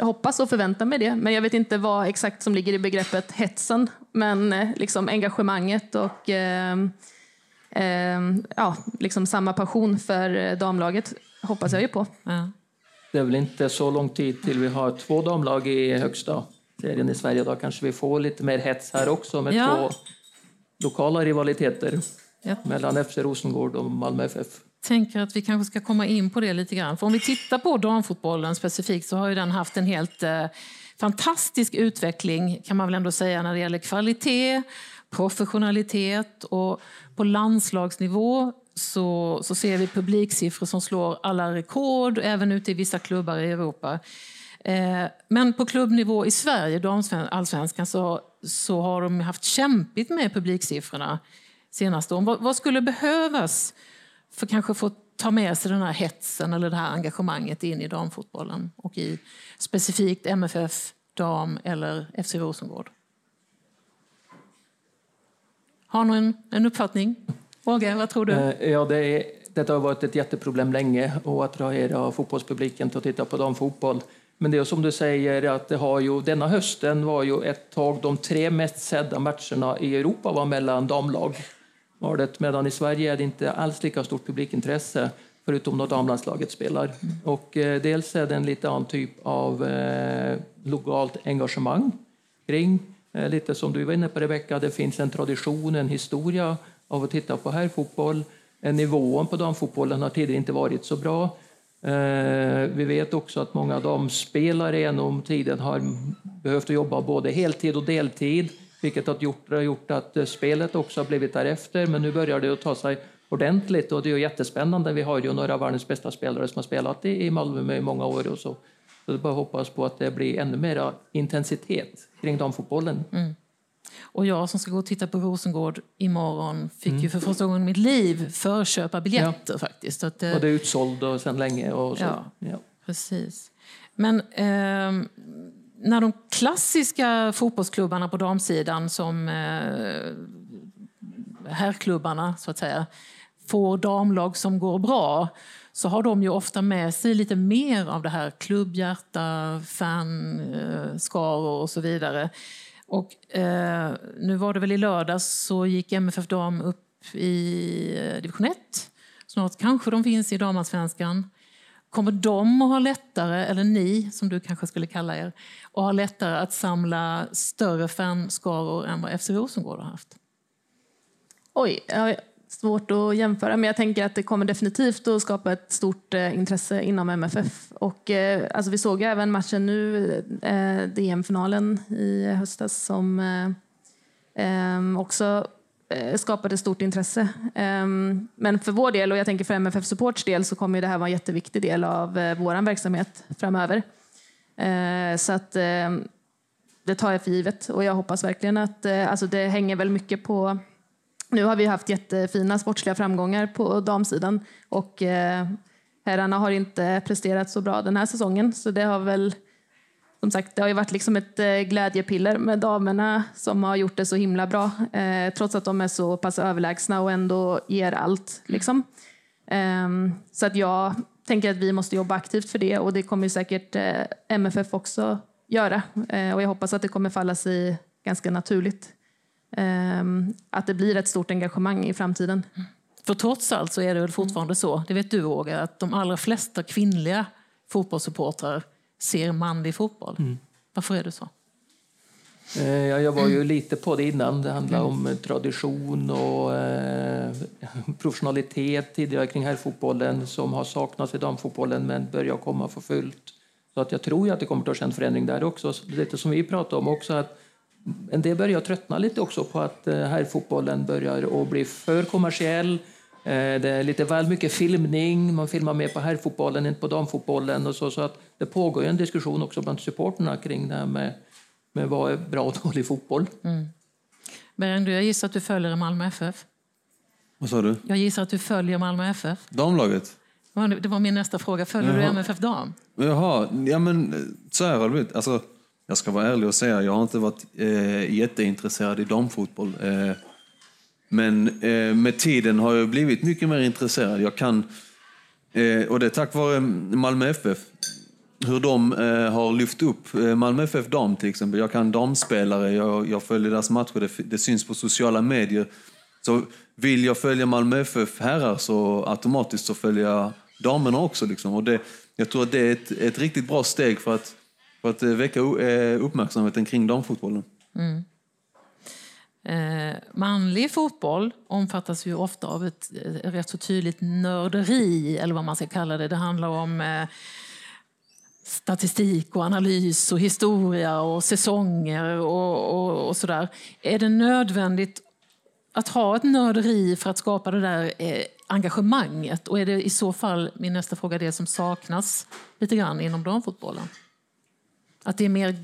hoppas och förväntar mig det. Men jag vet inte vad exakt som ligger i begreppet hetsen. Men eh, liksom engagemanget och eh, ja, liksom samma passion för damlaget hoppas jag ju på. Ja. Det är väl inte så lång tid till vi har två damlag i högsta serien i Sverige. Då kanske vi får lite mer hets här också med ja. två lokala rivaliteter ja. mellan FC Rosengård och Malmö FF. tänker att vi kanske ska komma in på det lite grann. För om vi tittar på damfotbollen specifikt så har ju den haft en helt eh, fantastisk utveckling kan man väl ändå säga när det gäller kvalitet, professionalitet och på landslagsnivå så, så ser vi publiksiffror som slår alla rekord, även ute i vissa klubbar i Europa. Eh, men på klubbnivå i Sverige, damallsvenskan, så, så har de haft kämpigt med publiksiffrorna senaste åren. Vad, vad skulle behövas för kanske få ta med sig den här hetsen eller det här engagemanget in i damfotbollen och i specifikt MFF, dam eller FC Rosengård? Har någon en uppfattning? Roger, vad tror du? Eh, ja, det är, detta har varit ett jätteproblem länge och attrahera fotbollspubliken till att titta på damfotboll. Men det är som du säger att det har ju, denna hösten var ju ett tag de tre mest sedda matcherna i Europa var mellan damlag. Var det, medan i Sverige är det inte alls lika stort publikintresse förutom när damlandslaget spelar. Och eh, dels är det en lite annan typ av eh, lokalt engagemang kring, Eh, lite som du var inne på Rebecka, det finns en tradition, en historia av att titta på herrfotboll. Eh, nivån på damfotbollen har tidigare inte varit så bra. Eh, vi vet också att många damspelare genom tiden har behövt jobba både heltid och deltid, vilket har gjort, har gjort att spelet också har blivit därefter. Men nu börjar det att ta sig ordentligt och det är jättespännande. Vi har ju några av världens bästa spelare som har spelat i Malmö i många år och så. Så det bara hoppas på att det blir ännu mer intensitet kring damfotbollen. Mm. Och jag som ska gå och titta på Rosengård imorgon fick mm. ju för första gången i mitt liv förköpa biljetter ja. faktiskt. Att, och det är utsåld och sedan länge. Och så. Ja, ja. precis. Men eh, när de klassiska fotbollsklubbarna på damsidan som eh, herrklubbarna så att säga får damlag som går bra så har de ju ofta med sig lite mer av det här klubbhjärta, fanskaror eh, och så vidare. Och, eh, nu var det väl i lördags så gick MFF Dam upp i eh, division 1. Snart kanske de finns i damallsvenskan. Kommer de att ha lättare, eller ni som du kanske skulle kalla er, att ha lättare att samla större fanskaror än vad FC Rosengård har haft? Oj, svårt att jämföra, men jag tänker att det kommer definitivt att skapa ett stort eh, intresse inom MFF. Och, eh, alltså, vi såg även matchen nu, eh, DM-finalen i höstas, som eh, eh, också eh, skapade stort intresse. men för vår del, och jag tänker för MFF Supports del, så kommer det här vara en jätteviktig del av eh, vår verksamhet framöver. så att det tar jag för givet och jag hoppas verkligen att alltså det hänger väl mycket på nu har vi haft jättefina sportsliga framgångar på damsidan och eh, herrarna har inte presterat så bra den här säsongen. Så det har väl som sagt, det har ju varit liksom ett eh, glädjepiller med damerna som har gjort det så himla bra. Eh, trots att de är så pass överlägsna och ändå ger allt. Liksom. Eh, så att jag tänker att vi måste jobba aktivt för det och det kommer säkert eh, MFF också göra. Eh, och jag hoppas att det kommer falla sig ganska naturligt. Ehm, att det blir ett stort engagemang i framtiden. För trots allt så är det väl fortfarande så, det vet du Roger, att de allra flesta kvinnliga fotbollssupportrar ser manlig fotboll. Mm. Varför är det så? Eh, jag var ju lite på det innan. Det handlar om tradition och eh, professionalitet tidigare kring herrfotbollen som har saknats i damfotbollen men börjar komma för fullt. Så att jag tror att det kommer att ske en förändring där också. Lite som vi pratade om också att en del börjar tröttna lite också på att eh, herrfotbollen börjar att bli för kommersiell. Eh, det är lite väl mycket filmning, man filmar mer på herrfotbollen än på damfotbollen. Och så, så att det pågår en diskussion också bland supporterna kring det här med, med vad är bra och dålig fotboll. Mm. Men jag gissar att du följer Malmö FF? Vad sa du? Jag gissar att du följer Malmö FF? Damlaget? Det var min nästa fråga. Följer Jaha. du MFF Dam? Jaha, ja men så här har det blivit. Alltså, jag ska vara ärlig och säga, jag har inte varit eh, jätteintresserad i damfotboll. Eh, men eh, med tiden har jag blivit mycket mer intresserad. Jag kan, eh, och det är tack vare Malmö FF hur de eh, har lyft upp eh, Malmö FF dam till exempel. Jag kan damspelare, jag, jag följer deras matcher, det, det, syns på sociala medier. Så vill jag följa Malmö FF herrar så automatiskt så följer jag damerna också. Liksom. Och det, jag tror att det är ett, ett riktigt bra steg för att, för att eh, väcka eh, uppmärksamheten kring damfotbollen. Mm. Eh, manlig fotboll omfattas ju ofta av ett, eh, rätt så tydligt nörderi, eller vad man ska kalla det. Det handlar om eh, statistik och analys och historia och säsonger och, och, och sådär. Är det nödvändigt att ha ett nörderi för att skapa det där eh, engagemanget? Och är det i så fall, min nästa fråga, det som saknas lite grann inom damfotbollen? Att det är mer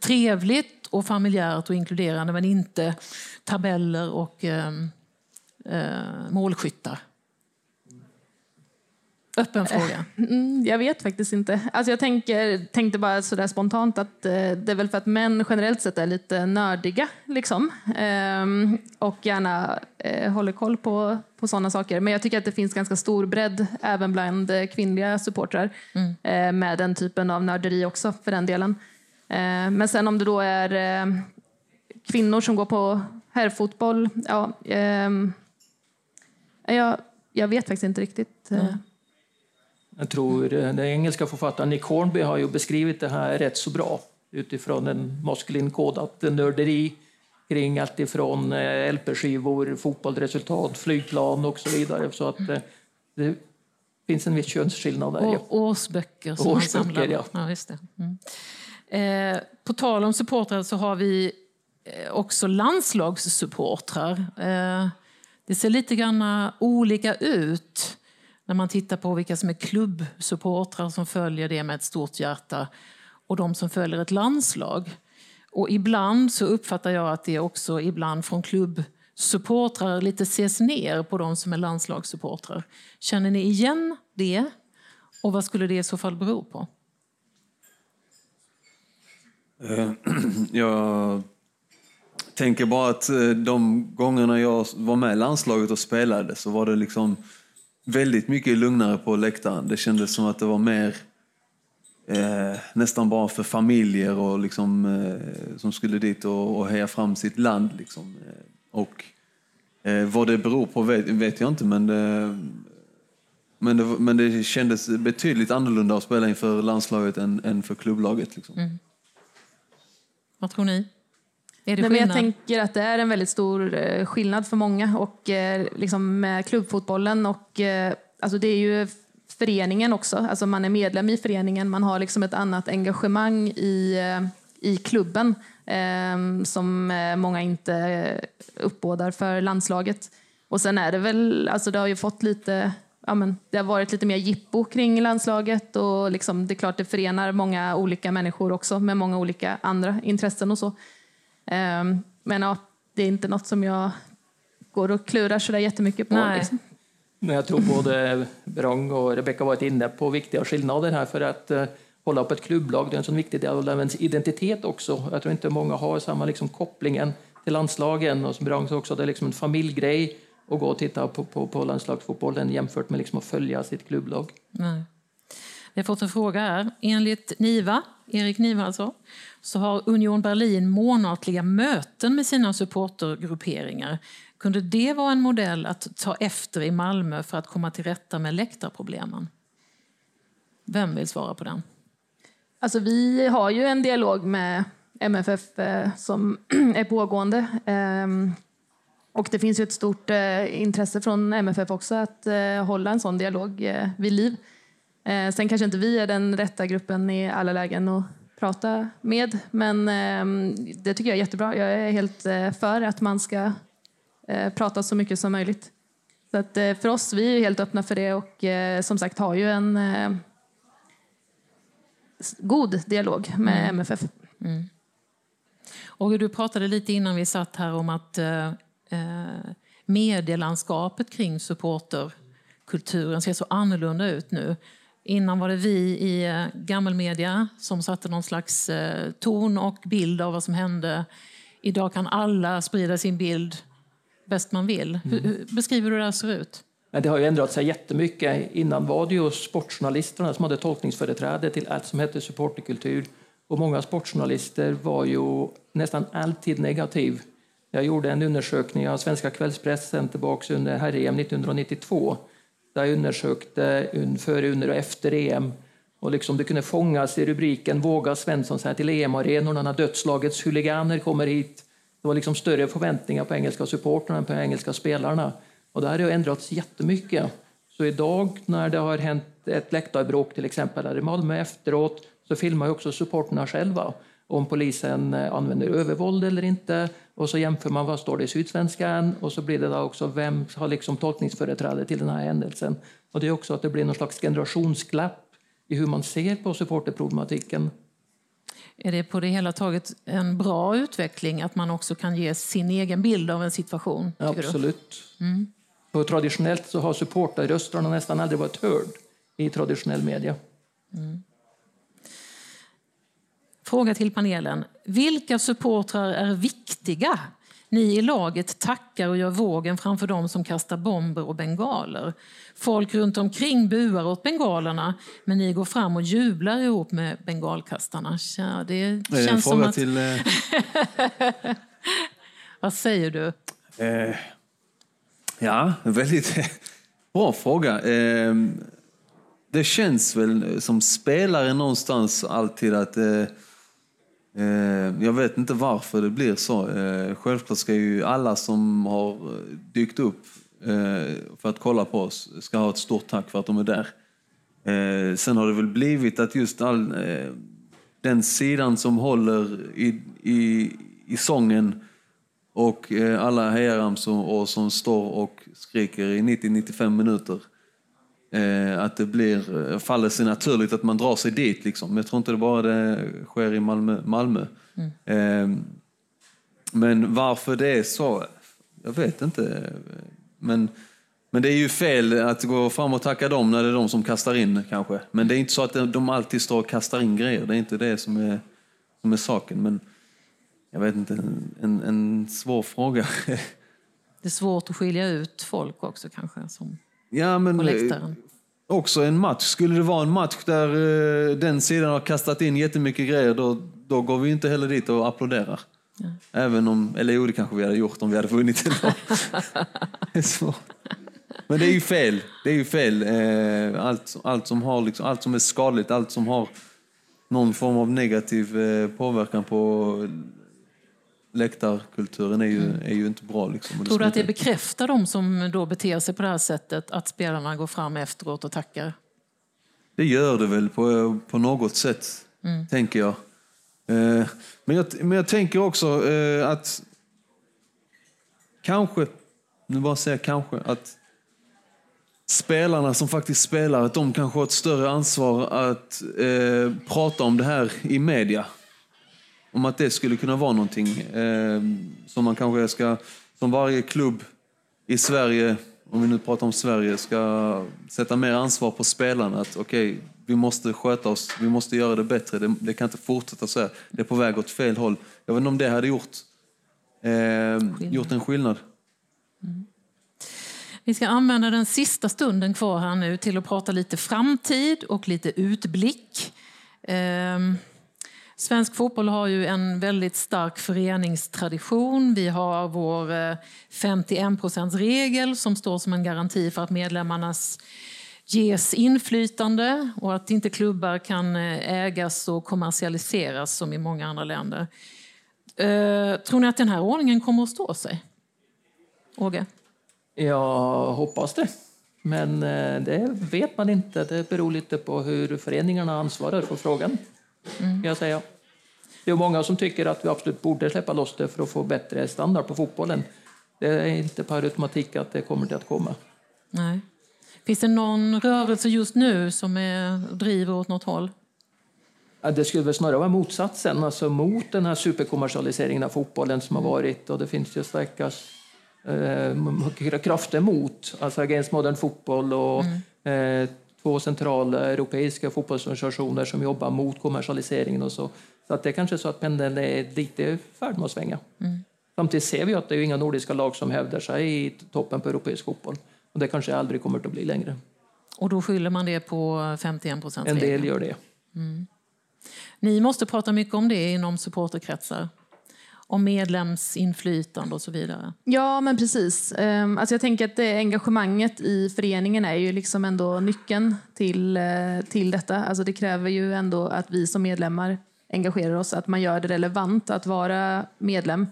trevligt och familjärt och inkluderande men inte tabeller och eh, eh, målskyttar? Öppen fråga. Mm, jag vet faktiskt inte. Alltså jag tänker, tänkte bara sådär spontant att eh, det är väl för att män generellt sett är lite nördiga. Liksom. Ehm, och gärna eh, håller koll på, på sådana saker. Men jag tycker att det finns ganska stor bredd även bland eh, kvinnliga supportrar mm. eh, med den typen av nörderi också för den delen. Eh, men sen om det då är eh, kvinnor som går på herrfotboll, ja, ehm, jag, jag vet faktiskt inte riktigt. Mm. Jag tror eh, den engelska författaren Nick Hornby har ju beskrivit det här rätt så bra utifrån en maskulin kodat nörderi kring allt ifrån eh, LP-skivor, fotbollsresultat, flygplan och så vidare. Så att eh, det finns en viss könsskillnad där. Och årsböcker som årsböcker, ja. ja just det. Mm. Eh, på tal om supportrar så har vi också landslagssupportrar. Eh, det ser lite grann olika ut när man tittar på vilka som är klubbsupportrar som följer det med ett stort hjärta och de som följer ett landslag. Och ibland så uppfattar jag att det också ibland från klubbsupportrar lite ses ner på de som är landslagssupportrar. Känner ni igen det? Och vad skulle det i så fall bero på? Eh, jag tänker bara att eh, de gångerna jag var med i landslaget och spelade så var det liksom väldigt mycket lugnare på läktaren. Det kändes som att det var mer eh, nästan bara för familjer och liksom, eh, som skulle dit och, och heja fram sitt land. Liksom. Eh, och eh, vad det beror på vet, vet jag inte, men det, men, det, men det kändes betydligt annorlunda att spela inför landslaget än, än för klubblaget. Liksom. Mm. Vad tror ni? Är det Nej, men jag tänker att det är en väldigt stor eh, skillnad för många och eh, liksom med klubbfotbollen och eh, alltså det är ju föreningen också, alltså man är medlem i föreningen, man har liksom ett annat engagemang i, i klubben eh, som många inte uppbådar för landslaget. Och sen är det väl, alltså det har ju fått lite Ja, men det har varit lite mer jippo kring landslaget och liksom, det är klart det förenar många olika människor också med många olika andra intressen och så. Ehm, men ja, det är inte något som jag går och klurar så där jättemycket på. Nej. Liksom. Men jag tror både Brong och Rebecka varit inne på viktiga skillnader här för att uh, hålla upp ett klubblag. Det är en sån viktig del av ens identitet också. Jag tror inte många har samma liksom, kopplingen till landslagen och som Brong sa också, det är liksom en familjegrej att gå och titta på, på, på landslagsfotbollen jämfört med liksom att följa sitt klubblag. Nej. Vi har fått en fråga här. Enligt Niva, Erik Niva alltså, så har Union Berlin månatliga möten med sina supportergrupperingar. Kunde det vara en modell att ta efter i Malmö för att komma till rätta med läktarproblemen? Vem vill svara på den? Alltså, vi har ju en dialog med MFF eh, som är pågående. Ehm, och det finns ju ett stort eh, intresse från MFF också att eh, hålla en sån dialog vid liv. Sen kanske inte vi är den rätta gruppen i alla lägen att prata med. Men eh, det tycker jag är jättebra. Jag är helt eh, för att man ska eh, prata så mycket som möjligt. Så att, eh, för oss, vi är helt öppna för det och eh, som sagt har ju en eh, god dialog med mm. MFF. Mm. Och du pratade lite innan vi satt här om att medielandskapet kring supporter kulturen ser så annorlunda ut nu. Innan var det vi i eh, gammelmedia som satte någon slags eh, ton och bild av vad som hände. Idag kan alla sprida sin bild bäst man vill. Hur, Mm. hur beskriver du hur det här ser ut? Men det har ju ändrat sig jättemycket. Innan var det ju sportjournalisterna som hade tolkningsföreträde till allt som hette supporterkultur. Och många sportjournalister var ju nästan alltid negativ. Jag gjorde en undersökning av Svenska kvällspressen tillbaka under herr-EM 1992. Där jag undersökte före, under och efter EM. Och liksom det kunde fångas i rubriken Våga Svensson säga till EM-arenorna när dödslagets huliganer kommer hit. Det var liksom större förväntningar på engelska supportrarna än på engelska spelarna. Och det här har ändrats jättemycket. Så idag när det har hänt ett läktarbråk till exempel här i Malmö efteråt så filmar ju också supporterna själva om polisen eh, använder övervåld eller inte. Och så jämför man vad står det i Sydsvenskan och så blir det då också vem har liksom tolkningsföreträde till den här händelsen. Och det är också att det blir någon slags generationsglapp i hur man ser på supporterproblematiken. Är det på det hela taget en bra utveckling att man också kan ge sin egen bild av en situation? Absolut. Och traditionellt så har supporterrösterna nästan aldrig varit hörd i traditionell media. Fråga till panelen. Vilka supportrar är viktiga? Ni i laget tackar och gör vågen framför dem som kastar bomber och bengaler. Folk runt omkring buar åt bengalerna, men ni går fram och jublar ihop med bengalkastarna. Tja, det Det är en känns som fråga att... till... Eh, Vad säger du? Eh, ja, väldigt bra fråga. Eh, det känns väl som spelare någonstans alltid att... Eh, jag vet inte varför det blir så. Eh, självklart ska ju alla som har eh, dykt upp för att kolla på oss ska ha ett stort tack för att de är där. Sen har det väl blivit att just all, den sidan som håller i, i, i sången och alla hejaramsor och som står och skriker i 90-95 minuter. Eh, att det blir, eh, faller sig naturligt att man drar sig dit. Liksom. Men jag tror inte det bara det sker i Malmö. Malmö. Eh, men varför det är så, jag vet inte. Men, men det är ju fel att gå fram och tacka dem när det är de som kastar in kanske. Men det är inte så att de alltid står och kastar in grejer. Det är inte det som är, som är saken. Men, jag vet inte, en, en, svår fråga. Det är svårt att skilja ut folk också kanske, som ja, men, Också en match. Skulle det vara en match där eh, den sidan har kastat in jättemycket grejer, då, då går vi inte heller dit och applåderar. Även om, eller jo, det kanske vi hade gjort om vi hade vunnit ändå. Men det är ju fel. Det är ju fel. Eh, Allt, allt, som har liksom, allt som är skadligt, allt som har någon form av negativ eh, påverkan på läktarkulturen är ju, är ju inte bra. Liksom. Tror du att det bekräftar de som då beter sig på det här sättet, att spelarna går fram efteråt och tackar? Det gör det väl på, på något sätt, tänker jag. Eh, men jag. Men jag tänker också eh, att kanske, nu bara säger jag kanske, att spelarna som faktiskt spelar, att de kanske har ett större ansvar att eh, prata om det här i media. Om att det skulle kunna vara någonting eh, som man kanske ska, som varje klubb i Sverige, om vi nu pratar om Sverige, ska sätta mer ansvar på spelarna. Att okej, vi måste sköta oss, vi måste göra det bättre. Det, det kan inte fortsätta så här. Det är på väg åt fel håll. Jag vet inte om det hade gjort, eh, gjort en skillnad. Vi ska använda den sista stunden kvar här nu till att prata lite framtid och lite utblick. Ehm, Svensk fotboll har ju en väldigt stark föreningstradition. Vi har vår eh, 51-procentsregel som står som en garanti för att medlemmarnas ges inflytande och att inte klubbar kan eh, ägas och kommersialiseras som i många andra länder. Eh, tror ni att den här ordningen kommer att stå sig? Åge? Jag hoppas det. Men det vet man inte. Det beror lite på hur föreningarna ansvarar för frågan. Kan jag säga. Det är många som tycker att vi absolut borde släppa loss det för att få bättre standard på fotbollen. Det är inte per automatik att det kommer till att komma. Nej. Finns det någon rörelse just nu som är, driver åt något håll? Ja, Det skulle väl snarare vara motsatsen, alltså mot den här superkommersialiseringen av fotbollen som har varit. Och det finns ju starka eh, krafter mot, alltså Against Modern Football och mm. eh, två centrala europeiska fotbollsorganisationer som jobbar mot kommersialiseringen och så. Så att det är kanske är så att pendeln är lite i färd med att svänga. Mm. Samtidigt ser vi att det är inga nordiska lag som hävdar sig i toppen på europeisk fotboll. Och det kanske aldrig kommer att bli längre. Och då skyller man det på 51 procent? En del gör det. Mm. Ni måste prata mycket om det inom supporterkretsar om medlemsinflytande och så vidare. Ja, men precis. Ehm, alltså jag tänker att det engagemanget i föreningen är ju liksom ändå nyckeln till, eh, till detta. Alltså det kräver ju ändå att vi som medlemmar engagerar oss, att man gör det relevant att vara medlem.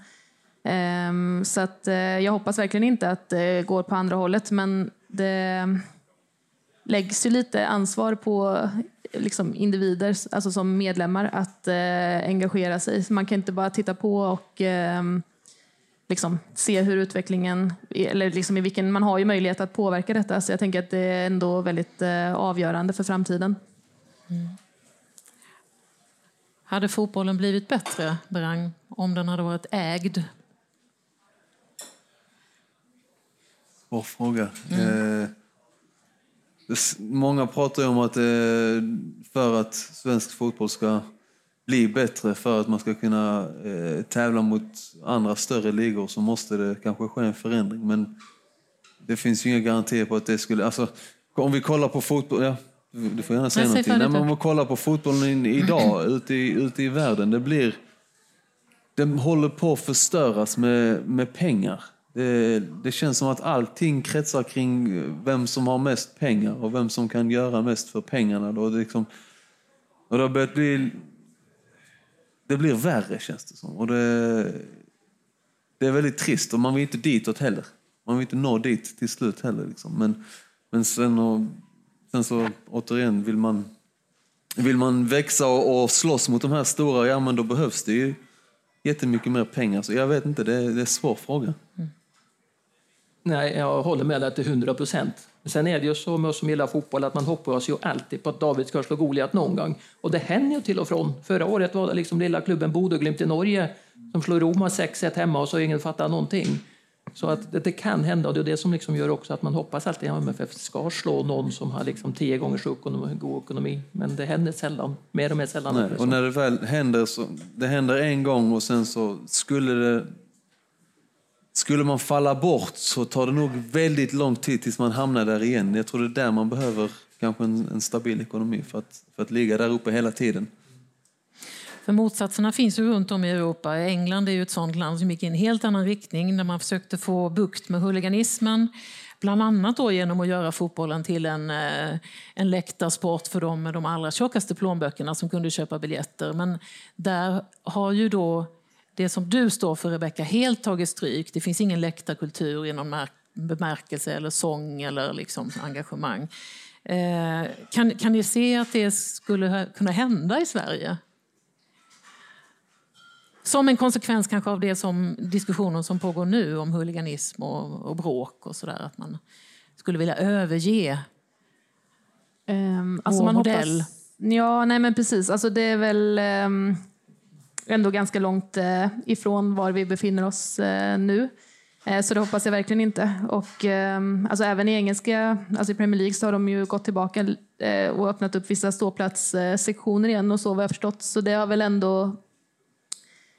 Ehm, så att eh, jag hoppas verkligen inte att det går på andra hållet, men det läggs ju lite ansvar på liksom individer, alltså som medlemmar, att eh, engagera sig. Så man kan inte bara titta på och eh, liksom, se hur utvecklingen, eller liksom i vilken, man har ju möjlighet att påverka detta. Så jag tänker att det är ändå väldigt eh, avgörande för framtiden. Mm. Hade fotbollen blivit bättre, Berang, om den hade varit ägd? Svår fråga. Mm. Eh, Många pratar ju om att för att svensk fotboll ska bli bättre, för att man ska kunna eh, tävla mot andra större ligor så måste det kanske ske en förändring. Men det finns ju inga garantier på att det skulle... Alltså, om vi kollar på fotboll... Ja, du får gärna säga någonting. Nej, men om vi kollar på fotbollen idag ute i, ute i världen, det blir... Den håller på att förstöras med, med pengar. Det, det, känns som att allting kretsar kring vem som har mest pengar och vem som kan göra mest för pengarna. Då. Det, liksom, och det har börjat bli... Det blir värre känns det som. Och det, det är väldigt trist och man vill inte ditåt heller. Man vill inte nå dit till slut heller. Liksom. Men, men sen, och, sen så återigen, vill man, vill man växa och, och slåss mot de här stora, ja men då behövs det ju jättemycket mer pengar. Så jag vet inte, det det är en svår fråga. Nej, jag håller med dig till 100 procent. Sen är det ju så med oss som gillar fotboll att man hoppas ju alltid på att David ska slå Goliat någon gång. Och det händer ju till och från. Förra året var det liksom lilla klubben Bodeglimt i Norge som slog Roma 6-1 hemma och så ingen fattar någonting. Så att det, det, kan hända och det är det som liksom gör också att man hoppas alltid att MFF ska slå någon som har liksom tio gånger så god ekonomi. Men det händer sällan, mer och mer sällan. Nej, och när det väl händer så, det händer en gång och sen så skulle det skulle man falla bort så tar det nog väldigt lång tid tills man hamnar där igen. Jag tror det är där man behöver kanske en, en stabil ekonomi för att, för att ligga där uppe hela tiden. För motsatserna finns ju runt om i Europa. England är ju ett sådant land som gick i en helt annan riktning när man försökte få bukt med huliganismen. Bland annat då genom att göra fotbollen till en, eh, en läktarsport för de med de allra tjockaste plånböckerna som kunde köpa biljetter. Men där har ju då det som du står för, Rebecka, helt tagit stryk. Det finns ingen läktarkultur i någon bemärkelse eller sång eller liksom engagemang. Eh, kan, kan ni se att det skulle kunna hända i Sverige? Som en konsekvens kanske av det som diskussionen som pågår nu om huliganism och, och bråk och sådär. Att man skulle vilja överge um, alltså vår man modell. Hoppas, ja, nej men precis. Alltså det är väl... Um ändå ganska långt eh, ifrån var vi befinner oss eh, nu. Eh, så det hoppas jag verkligen inte. Och, ehm, alltså även i engelska, alltså i Premier League så har de ju gått tillbaka och öppnat upp vissa ståplatssektioner igen och så vad jag förstått. Så det har väl ändå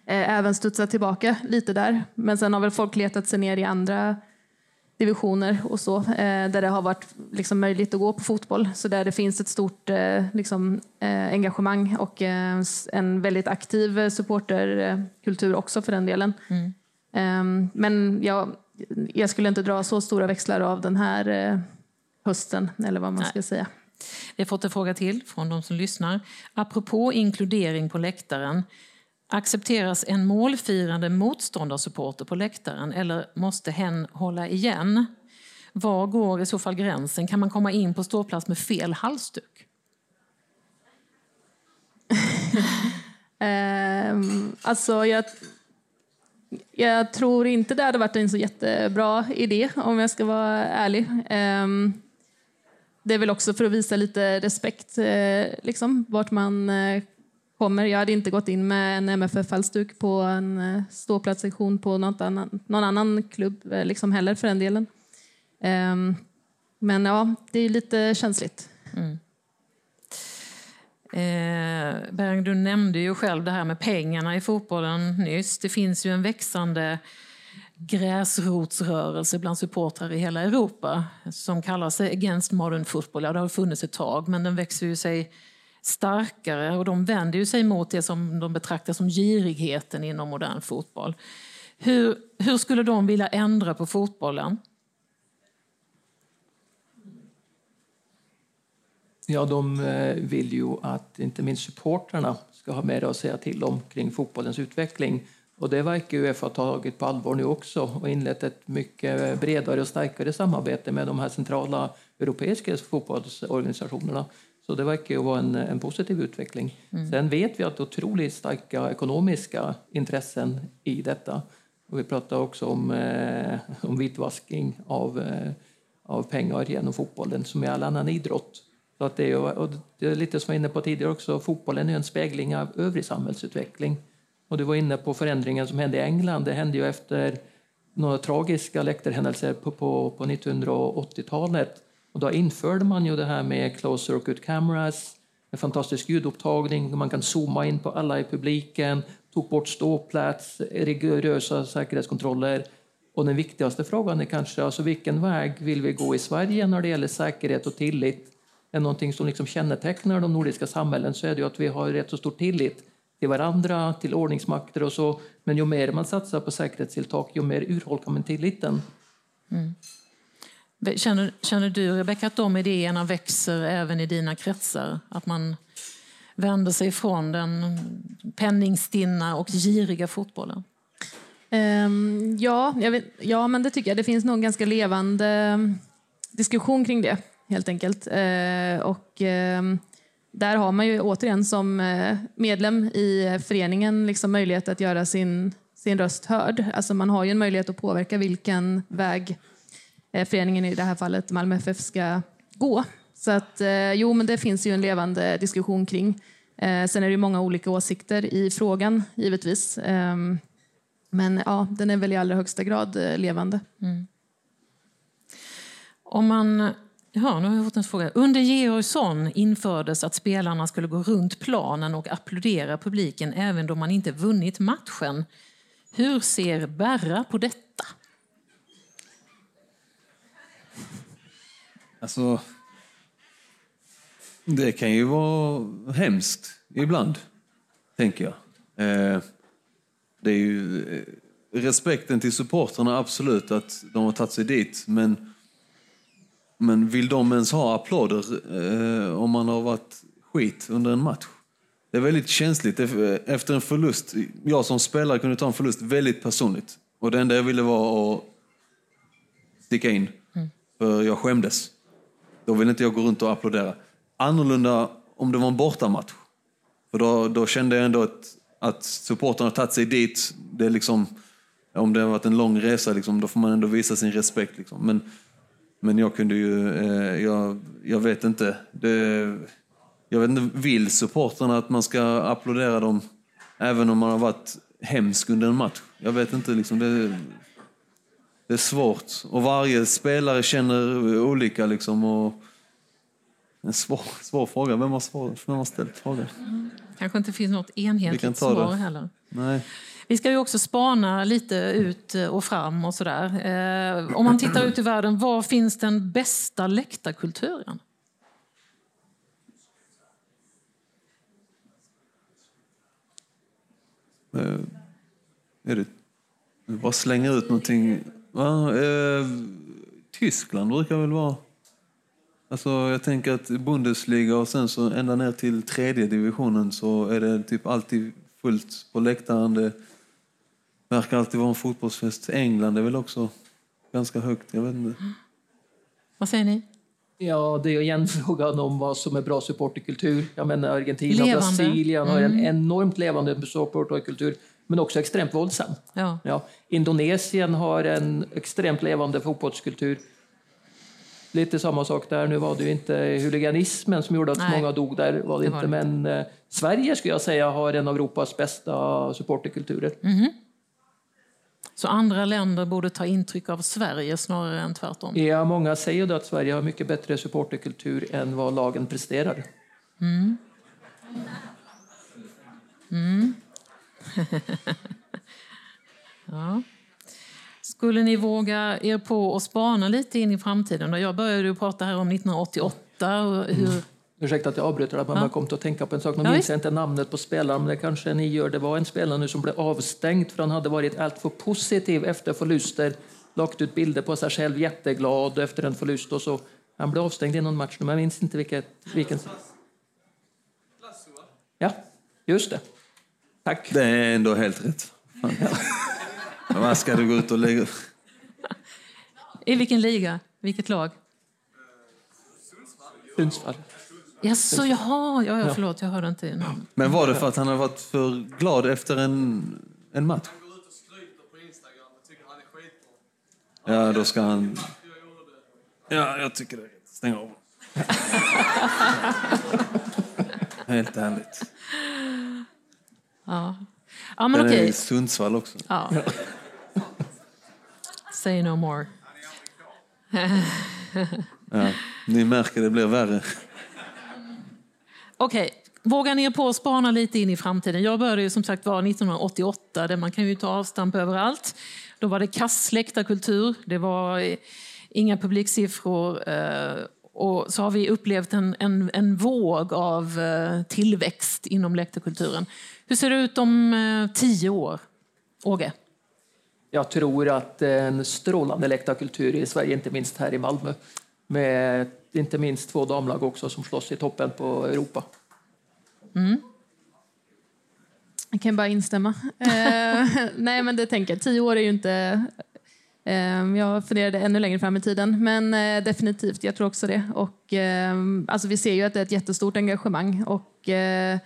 även studsat tillbaka lite där. Men sen har väl folk letat sig ner i andra divisioner och så, eh, där det har varit liksom möjligt att gå på fotboll. Så där det finns ett stort eh, liksom, eh, engagemang och en väldigt aktiv supporterkultur också för den delen. Mm. Ehm, men jag, jag skulle inte dra så stora växlar av den här hösten, eller vad man Nej. ska säga. Vi har fått en fråga till från de som lyssnar. Apropå inkludering på läktaren. Accepteras en målfirande motståndarsupporter på läktaren eller måste hen hålla igen? Var går i så fall gränsen? Kan man komma in på ståplats med fel halsduk? um, alltså, jag, jag tror inte det hade varit en så jättebra idé om jag ska vara ärlig. Um, det är väl också för att visa lite respekt, eh, liksom, vart man eh, kommer. Jag hade inte gått in med en MFF-halsduk på en eh, ståplatssektion på något annan, någon annan klubb eh, liksom heller för den delen. Um, men ja, det är lite känsligt. Mm. Eh, Berg, du nämnde ju själv det här med pengarna i fotbollen nyss. Det finns ju en växande gräsrotsrörelse bland supportrar i hela Europa som kallar sig Against Modern Football. Ja, det har funnits ett tag, men den växer ju sig starkare och de vänder ju sig mot det som de betraktar som girigheten inom modern fotboll. Hur, hur skulle de vilja ändra på fotbollen? Ja, de eh, vill ju att inte minst supportrarna ska ha mer att säga till om kring fotbollens utveckling. Och det verkar Uefa ha tagit på allvar nu också och inlett ett mycket bredare och starkare samarbete med de här centrala europeiska fotbollsorganisationerna. Så det verkar ju vara en, en positiv utveckling. Mm. Sen vet vi att det är otroligt starka ekonomiska intressen i detta. Och vi pratar också om, eh, om vitvaskning av, eh, av pengar genom fotbollen som i all annan idrott. Så att det, är, och det är lite som jag var inne på tidigare också, fotbollen är en spegling av övrig samhällsutveckling. Och du var inne på förändringen som hände i England. Det hände ju efter några tragiska läktarhändelser på, på, på 1980-talet. Och då införde man ju det här med closed circuit cameras, en fantastisk ljudupptagning, man kan zooma in på alla i publiken, tog bort ståplats, rigorösa säkerhetskontroller. Och den viktigaste frågan är kanske alltså vilken väg vill vi gå i Sverige när det gäller säkerhet och tillit är någonting som liksom kännetecknar de nordiska samhällen så är det ju att vi har rätt så stor tillit till varandra, till ordningsmakter och så. Men ju mer man satsar på säkerhetstilltag, ju mer urholkar man tilliten. Mm. Känner, känner du, Rebecka, att de idéerna växer även i dina kretsar? Att man vänder sig från den penningstinna och giriga fotbollen? Um, ja, vet, ja, men det tycker jag. Det finns nog en ganska levande ehm, diskussion kring det helt enkelt. Uh, och uh, där har man ju återigen som eh, medlem i föreningen liksom möjlighet att göra sin, sin röst hörd. Alltså man har ju en möjlighet att påverka vilken väg Eh, föreningen, i det här fallet Malmö FF, ska gå. Så att eh, jo, men det finns ju en levande diskussion kring. Eh, sen är det många olika åsikter i frågan, givetvis. Ehm, men ja, den är väl i allra högsta grad levande. Mm. Om man Ja, nu har jag fått en fråga. Under Georgsson infördes att spelarna skulle gå runt planen och applådera publiken även då man inte vunnit matchen. Hur ser Berra på detta? Alltså, det kan ju vara hemskt ibland, tänker jag. Eh, det är ju eh, respekten till supporterna absolut att de har tagit sig dit, men men vill de ens ha applåder eh, om man har varit skit under en match? Det är väldigt känsligt. Efter en förlust, jag som spelare kunde ta en förlust väldigt personligt. Och det enda jag ville var att sticka in. Mm. För jag skämdes. Då vill inte jag gå runt och applådera. Annorlunda om det var en bortamatch. För då, då kände jag ändå att, att supporterna har tagit sig dit. Det är liksom, om det har varit en lång resa, liksom, då får man ändå visa sin respekt. Liksom. Men men jag kunde ju, eh, jag, jag vet inte. Det, jag vet inte, vill supporterna att man ska applådera dem även om man har varit hemsk under en match? Jag vet inte, liksom, det, det är svårt. Och varje spelare känner olika. Liksom, och en svår, svår fråga. Vem har, svår, vem har ställt frågan? Mm. kanske inte finns något enhetligt svar det. heller. Nej. Vi ska ju också spana lite ut och fram och sådär. Eh, om man tittar ut i världen, var finns den bästa läktarkulturen? Eh, är det, bara slänger ut någonting. Ja, eh, Tyskland brukar väl vara... Alltså, jag tänker att Bundesliga och sen så ända ner till tredje divisionen så är det typ alltid fullt på läktaren. Det verkar alltid vara en fotbollsfest. England är väl också ganska högt. Jag vet inte. Vad säger ni? Ja, det är igen frågan om vad som är bra supporterkultur. Jag menar Argentina och Brasilien har en mm. enormt levande supporterkultur men också extremt våldsam. Ja. Ja, Indonesien har en extremt levande fotbollskultur. lite samma sak där. Nu var det ju inte huliganismen som gjorde att Nej. många dog där, var det, Det var inte. det Men eh, Sverige skulle jag säga har en av Europas bästa supporterkulturer. Så andra länder borde ta intryck av Sverige snarare än tvärtom. Ja, många säger att Sverige har mycket bättre supporterkultur än vad lagen presterar. Ja. Skulle ni våga er på och spana lite in i framtiden? Jag började ju prata här om 1988 och hur... Ursäkta att jag avbryter, men jag kom att tänka på en sak. Nu Ja, minns jag inte namnet på spelaren, men det kanske ni gör. Det var en spelare nu som blev avstängd för han hade varit alltför positiv efter förluster. Lagt ut bilder på sig själv, jätteglad efter en förlust och så. Han blev avstängd i någon match nu, men jag minns inte vilket, vilken. Ja, just det. Tack. Det är ändå helt rätt. Vad ska du gå ut och lägga... I vilken liga? Vilket lag? Sundsvall. Jaså, jaha, ja, ja, förlåt, jag hörde inte. Men var det för att han har varit för glad efter en, en match? Han går ut och skryter på Instagram och tycker han är skitbra. Ja, då ska han... Ja, jag tycker det är rätt. Stäng av. Helt ärligt. Ja, ja men Den är okej. i Sundsvall också. Ja. Say no more. Ja, ni märker, det blir värre. Okej, vågar ni er på att spana lite in i framtiden? Jag började ju som sagt var 1988, där man kan ju ta avstamp överallt. Då var det kass läktarkultur, det var eh, inga publiksiffror. eh, Och så har vi upplevt en, en, en våg av eh, tillväxt inom läktarkulturen. Hur ser det ut om eh, tio år? Åge? Jag tror att en strålande läktarkultur i Sverige, inte minst här i Malmö. Med inte minst två damlag också som slåss i toppen på Europa. Jag kan bara instämma. Eh, nej, men det tänker jag. Tio år är ju inte... Eh, jag funderade ännu längre fram i tiden, men eh, definitivt, jag tror också det. Och, eh, alltså, vi ser ju att det är ett jättestort engagemang och eh,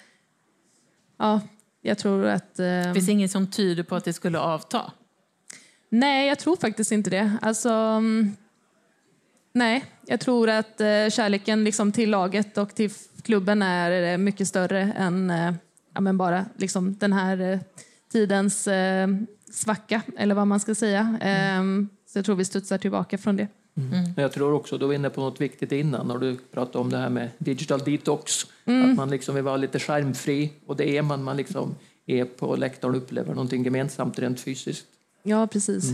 ja, jag tror att... Det finns inget som tyder på att det skulle avta. Nej, jag tror faktiskt inte det. Alltså, mm, nej, jag tror att eh, kärleken liksom till laget och till klubben är mycket större än ja, men bara liksom den här tidens svacka, eller vad man ska säga. Ehm, så jag tror vi studsar tillbaka från det. Men jag tror också, du var inne på något viktigt innan när du pratade om det här med digital detox. Att man liksom vill vara lite skärmfri och det är man. Man liksom är på läktaren och upplever någonting gemensamt rent fysiskt. Ja, precis.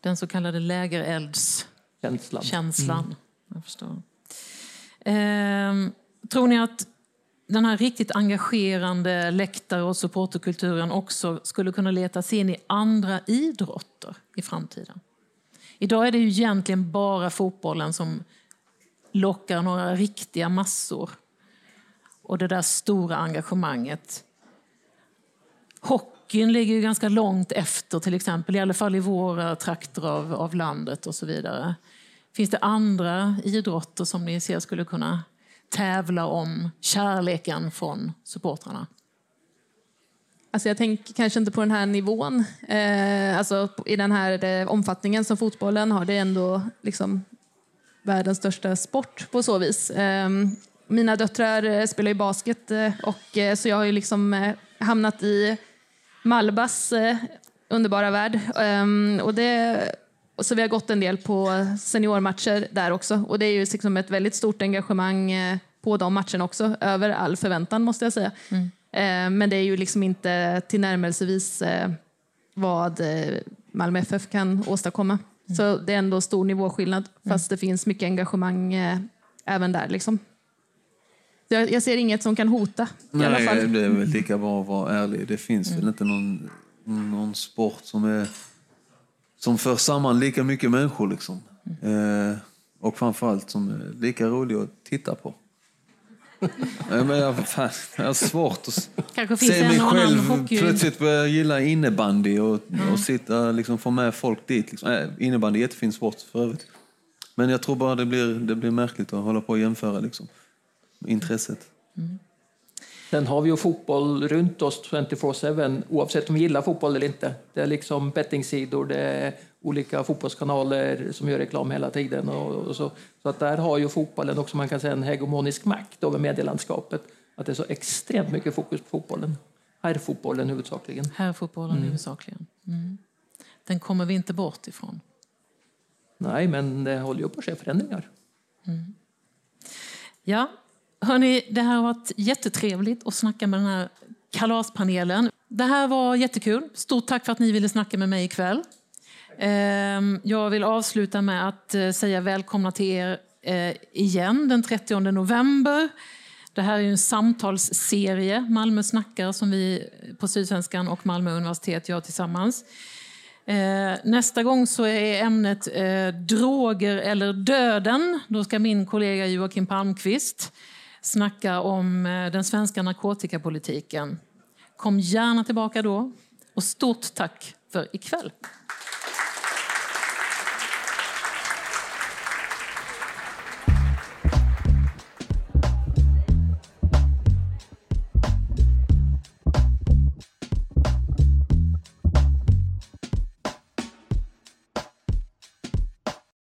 Den så kallade lägereldskänslan. Känslan. Jag förstår. Ehm, tror ni att den här riktigt engagerande läktar och supporterkulturen också skulle kunna leta sig in i andra idrotter i framtiden? Idag är det ju egentligen bara fotbollen som lockar några riktiga massor. Och det där stora engagemanget. Hockeyn ligger ju ganska långt efter till exempel, i alla fall i våra trakter av, av landet och så vidare. Finns det andra idrotter som ni ser skulle kunna tävla om kärleken från supportrarna? Alltså jag tänker kanske inte på den här nivån. Eh, alltså I den här eh, omfattningen som fotbollen har. Det är ändå liksom världens största sport på så vis. Eh, mina döttrar eh, spelar ju basket eh, och eh, så jag har ju liksom eh, hamnat i Malbas eh, underbara värld. Eh, och det, så vi har gått en del på seniormatcher där också. Och det är ju liksom ett väldigt stort engagemang eh, på de matcherna också. Över all förväntan måste jag säga. Eh, Men det är ju liksom inte tillnärmelsevis eh, vad Malmö FF kan åstadkomma. Så det är ändå stor nivåskillnad, fast det finns mycket engagemang även där. Liksom. Jag, jag ser inget som kan hota i alla Nej, fall. det är väl lika bra att vara ärlig. Det finns väl inte någon, någon sport som är som för samman lika mycket människor liksom. Eh, och framförallt som är lika rolig att titta på. Jag, fan, jag har svårt att Kanske se mig själv hockey... plötsligt börja gilla innebandy och, och sitta liksom få med folk dit. Liksom. Äh, innebandy är jättefin sport för övrigt. Men jag tror bara det blir, det blir märkligt att hålla på och jämföra liksom, intresset. Sen har vi ju fotboll runt oss 24-7 oavsett om vi gillar fotboll eller inte. Det är liksom bettingsidor, det är olika fotbollskanaler som gör reklam hela tiden. Och, så. så att där har ju fotbollen också man kan säga en hegemonisk makt över medielandskapet. Att det är så extremt mycket fokus på fotbollen. Herrfotbollen huvudsakligen. Herrfotbollen mm. huvudsakligen. Mm. Den kommer vi inte bort ifrån. Nej, men det håller ju på att ske förändringar. Mm. Ja, hörni, det här har varit jättetrevligt att snacka med den här kalaspanelen. Det här var jättekul. Stort tack för att ni ville snacka med mig ikväll. Ehm, jag vill avsluta med att eh, säga välkomna till er eh, igen den 30 november. Det här är en samtalsserie, Malmö snackar, som vi på Sydsvenskan och Malmö universitet gör tillsammans. Ehm, nästa gång så är ämnet eh, droger eller döden. Då ska min kollega Joakim Palmqvist snacka om eh, den svenska narkotikapolitiken. Kom gärna tillbaka då. Och stort tack för ikväll.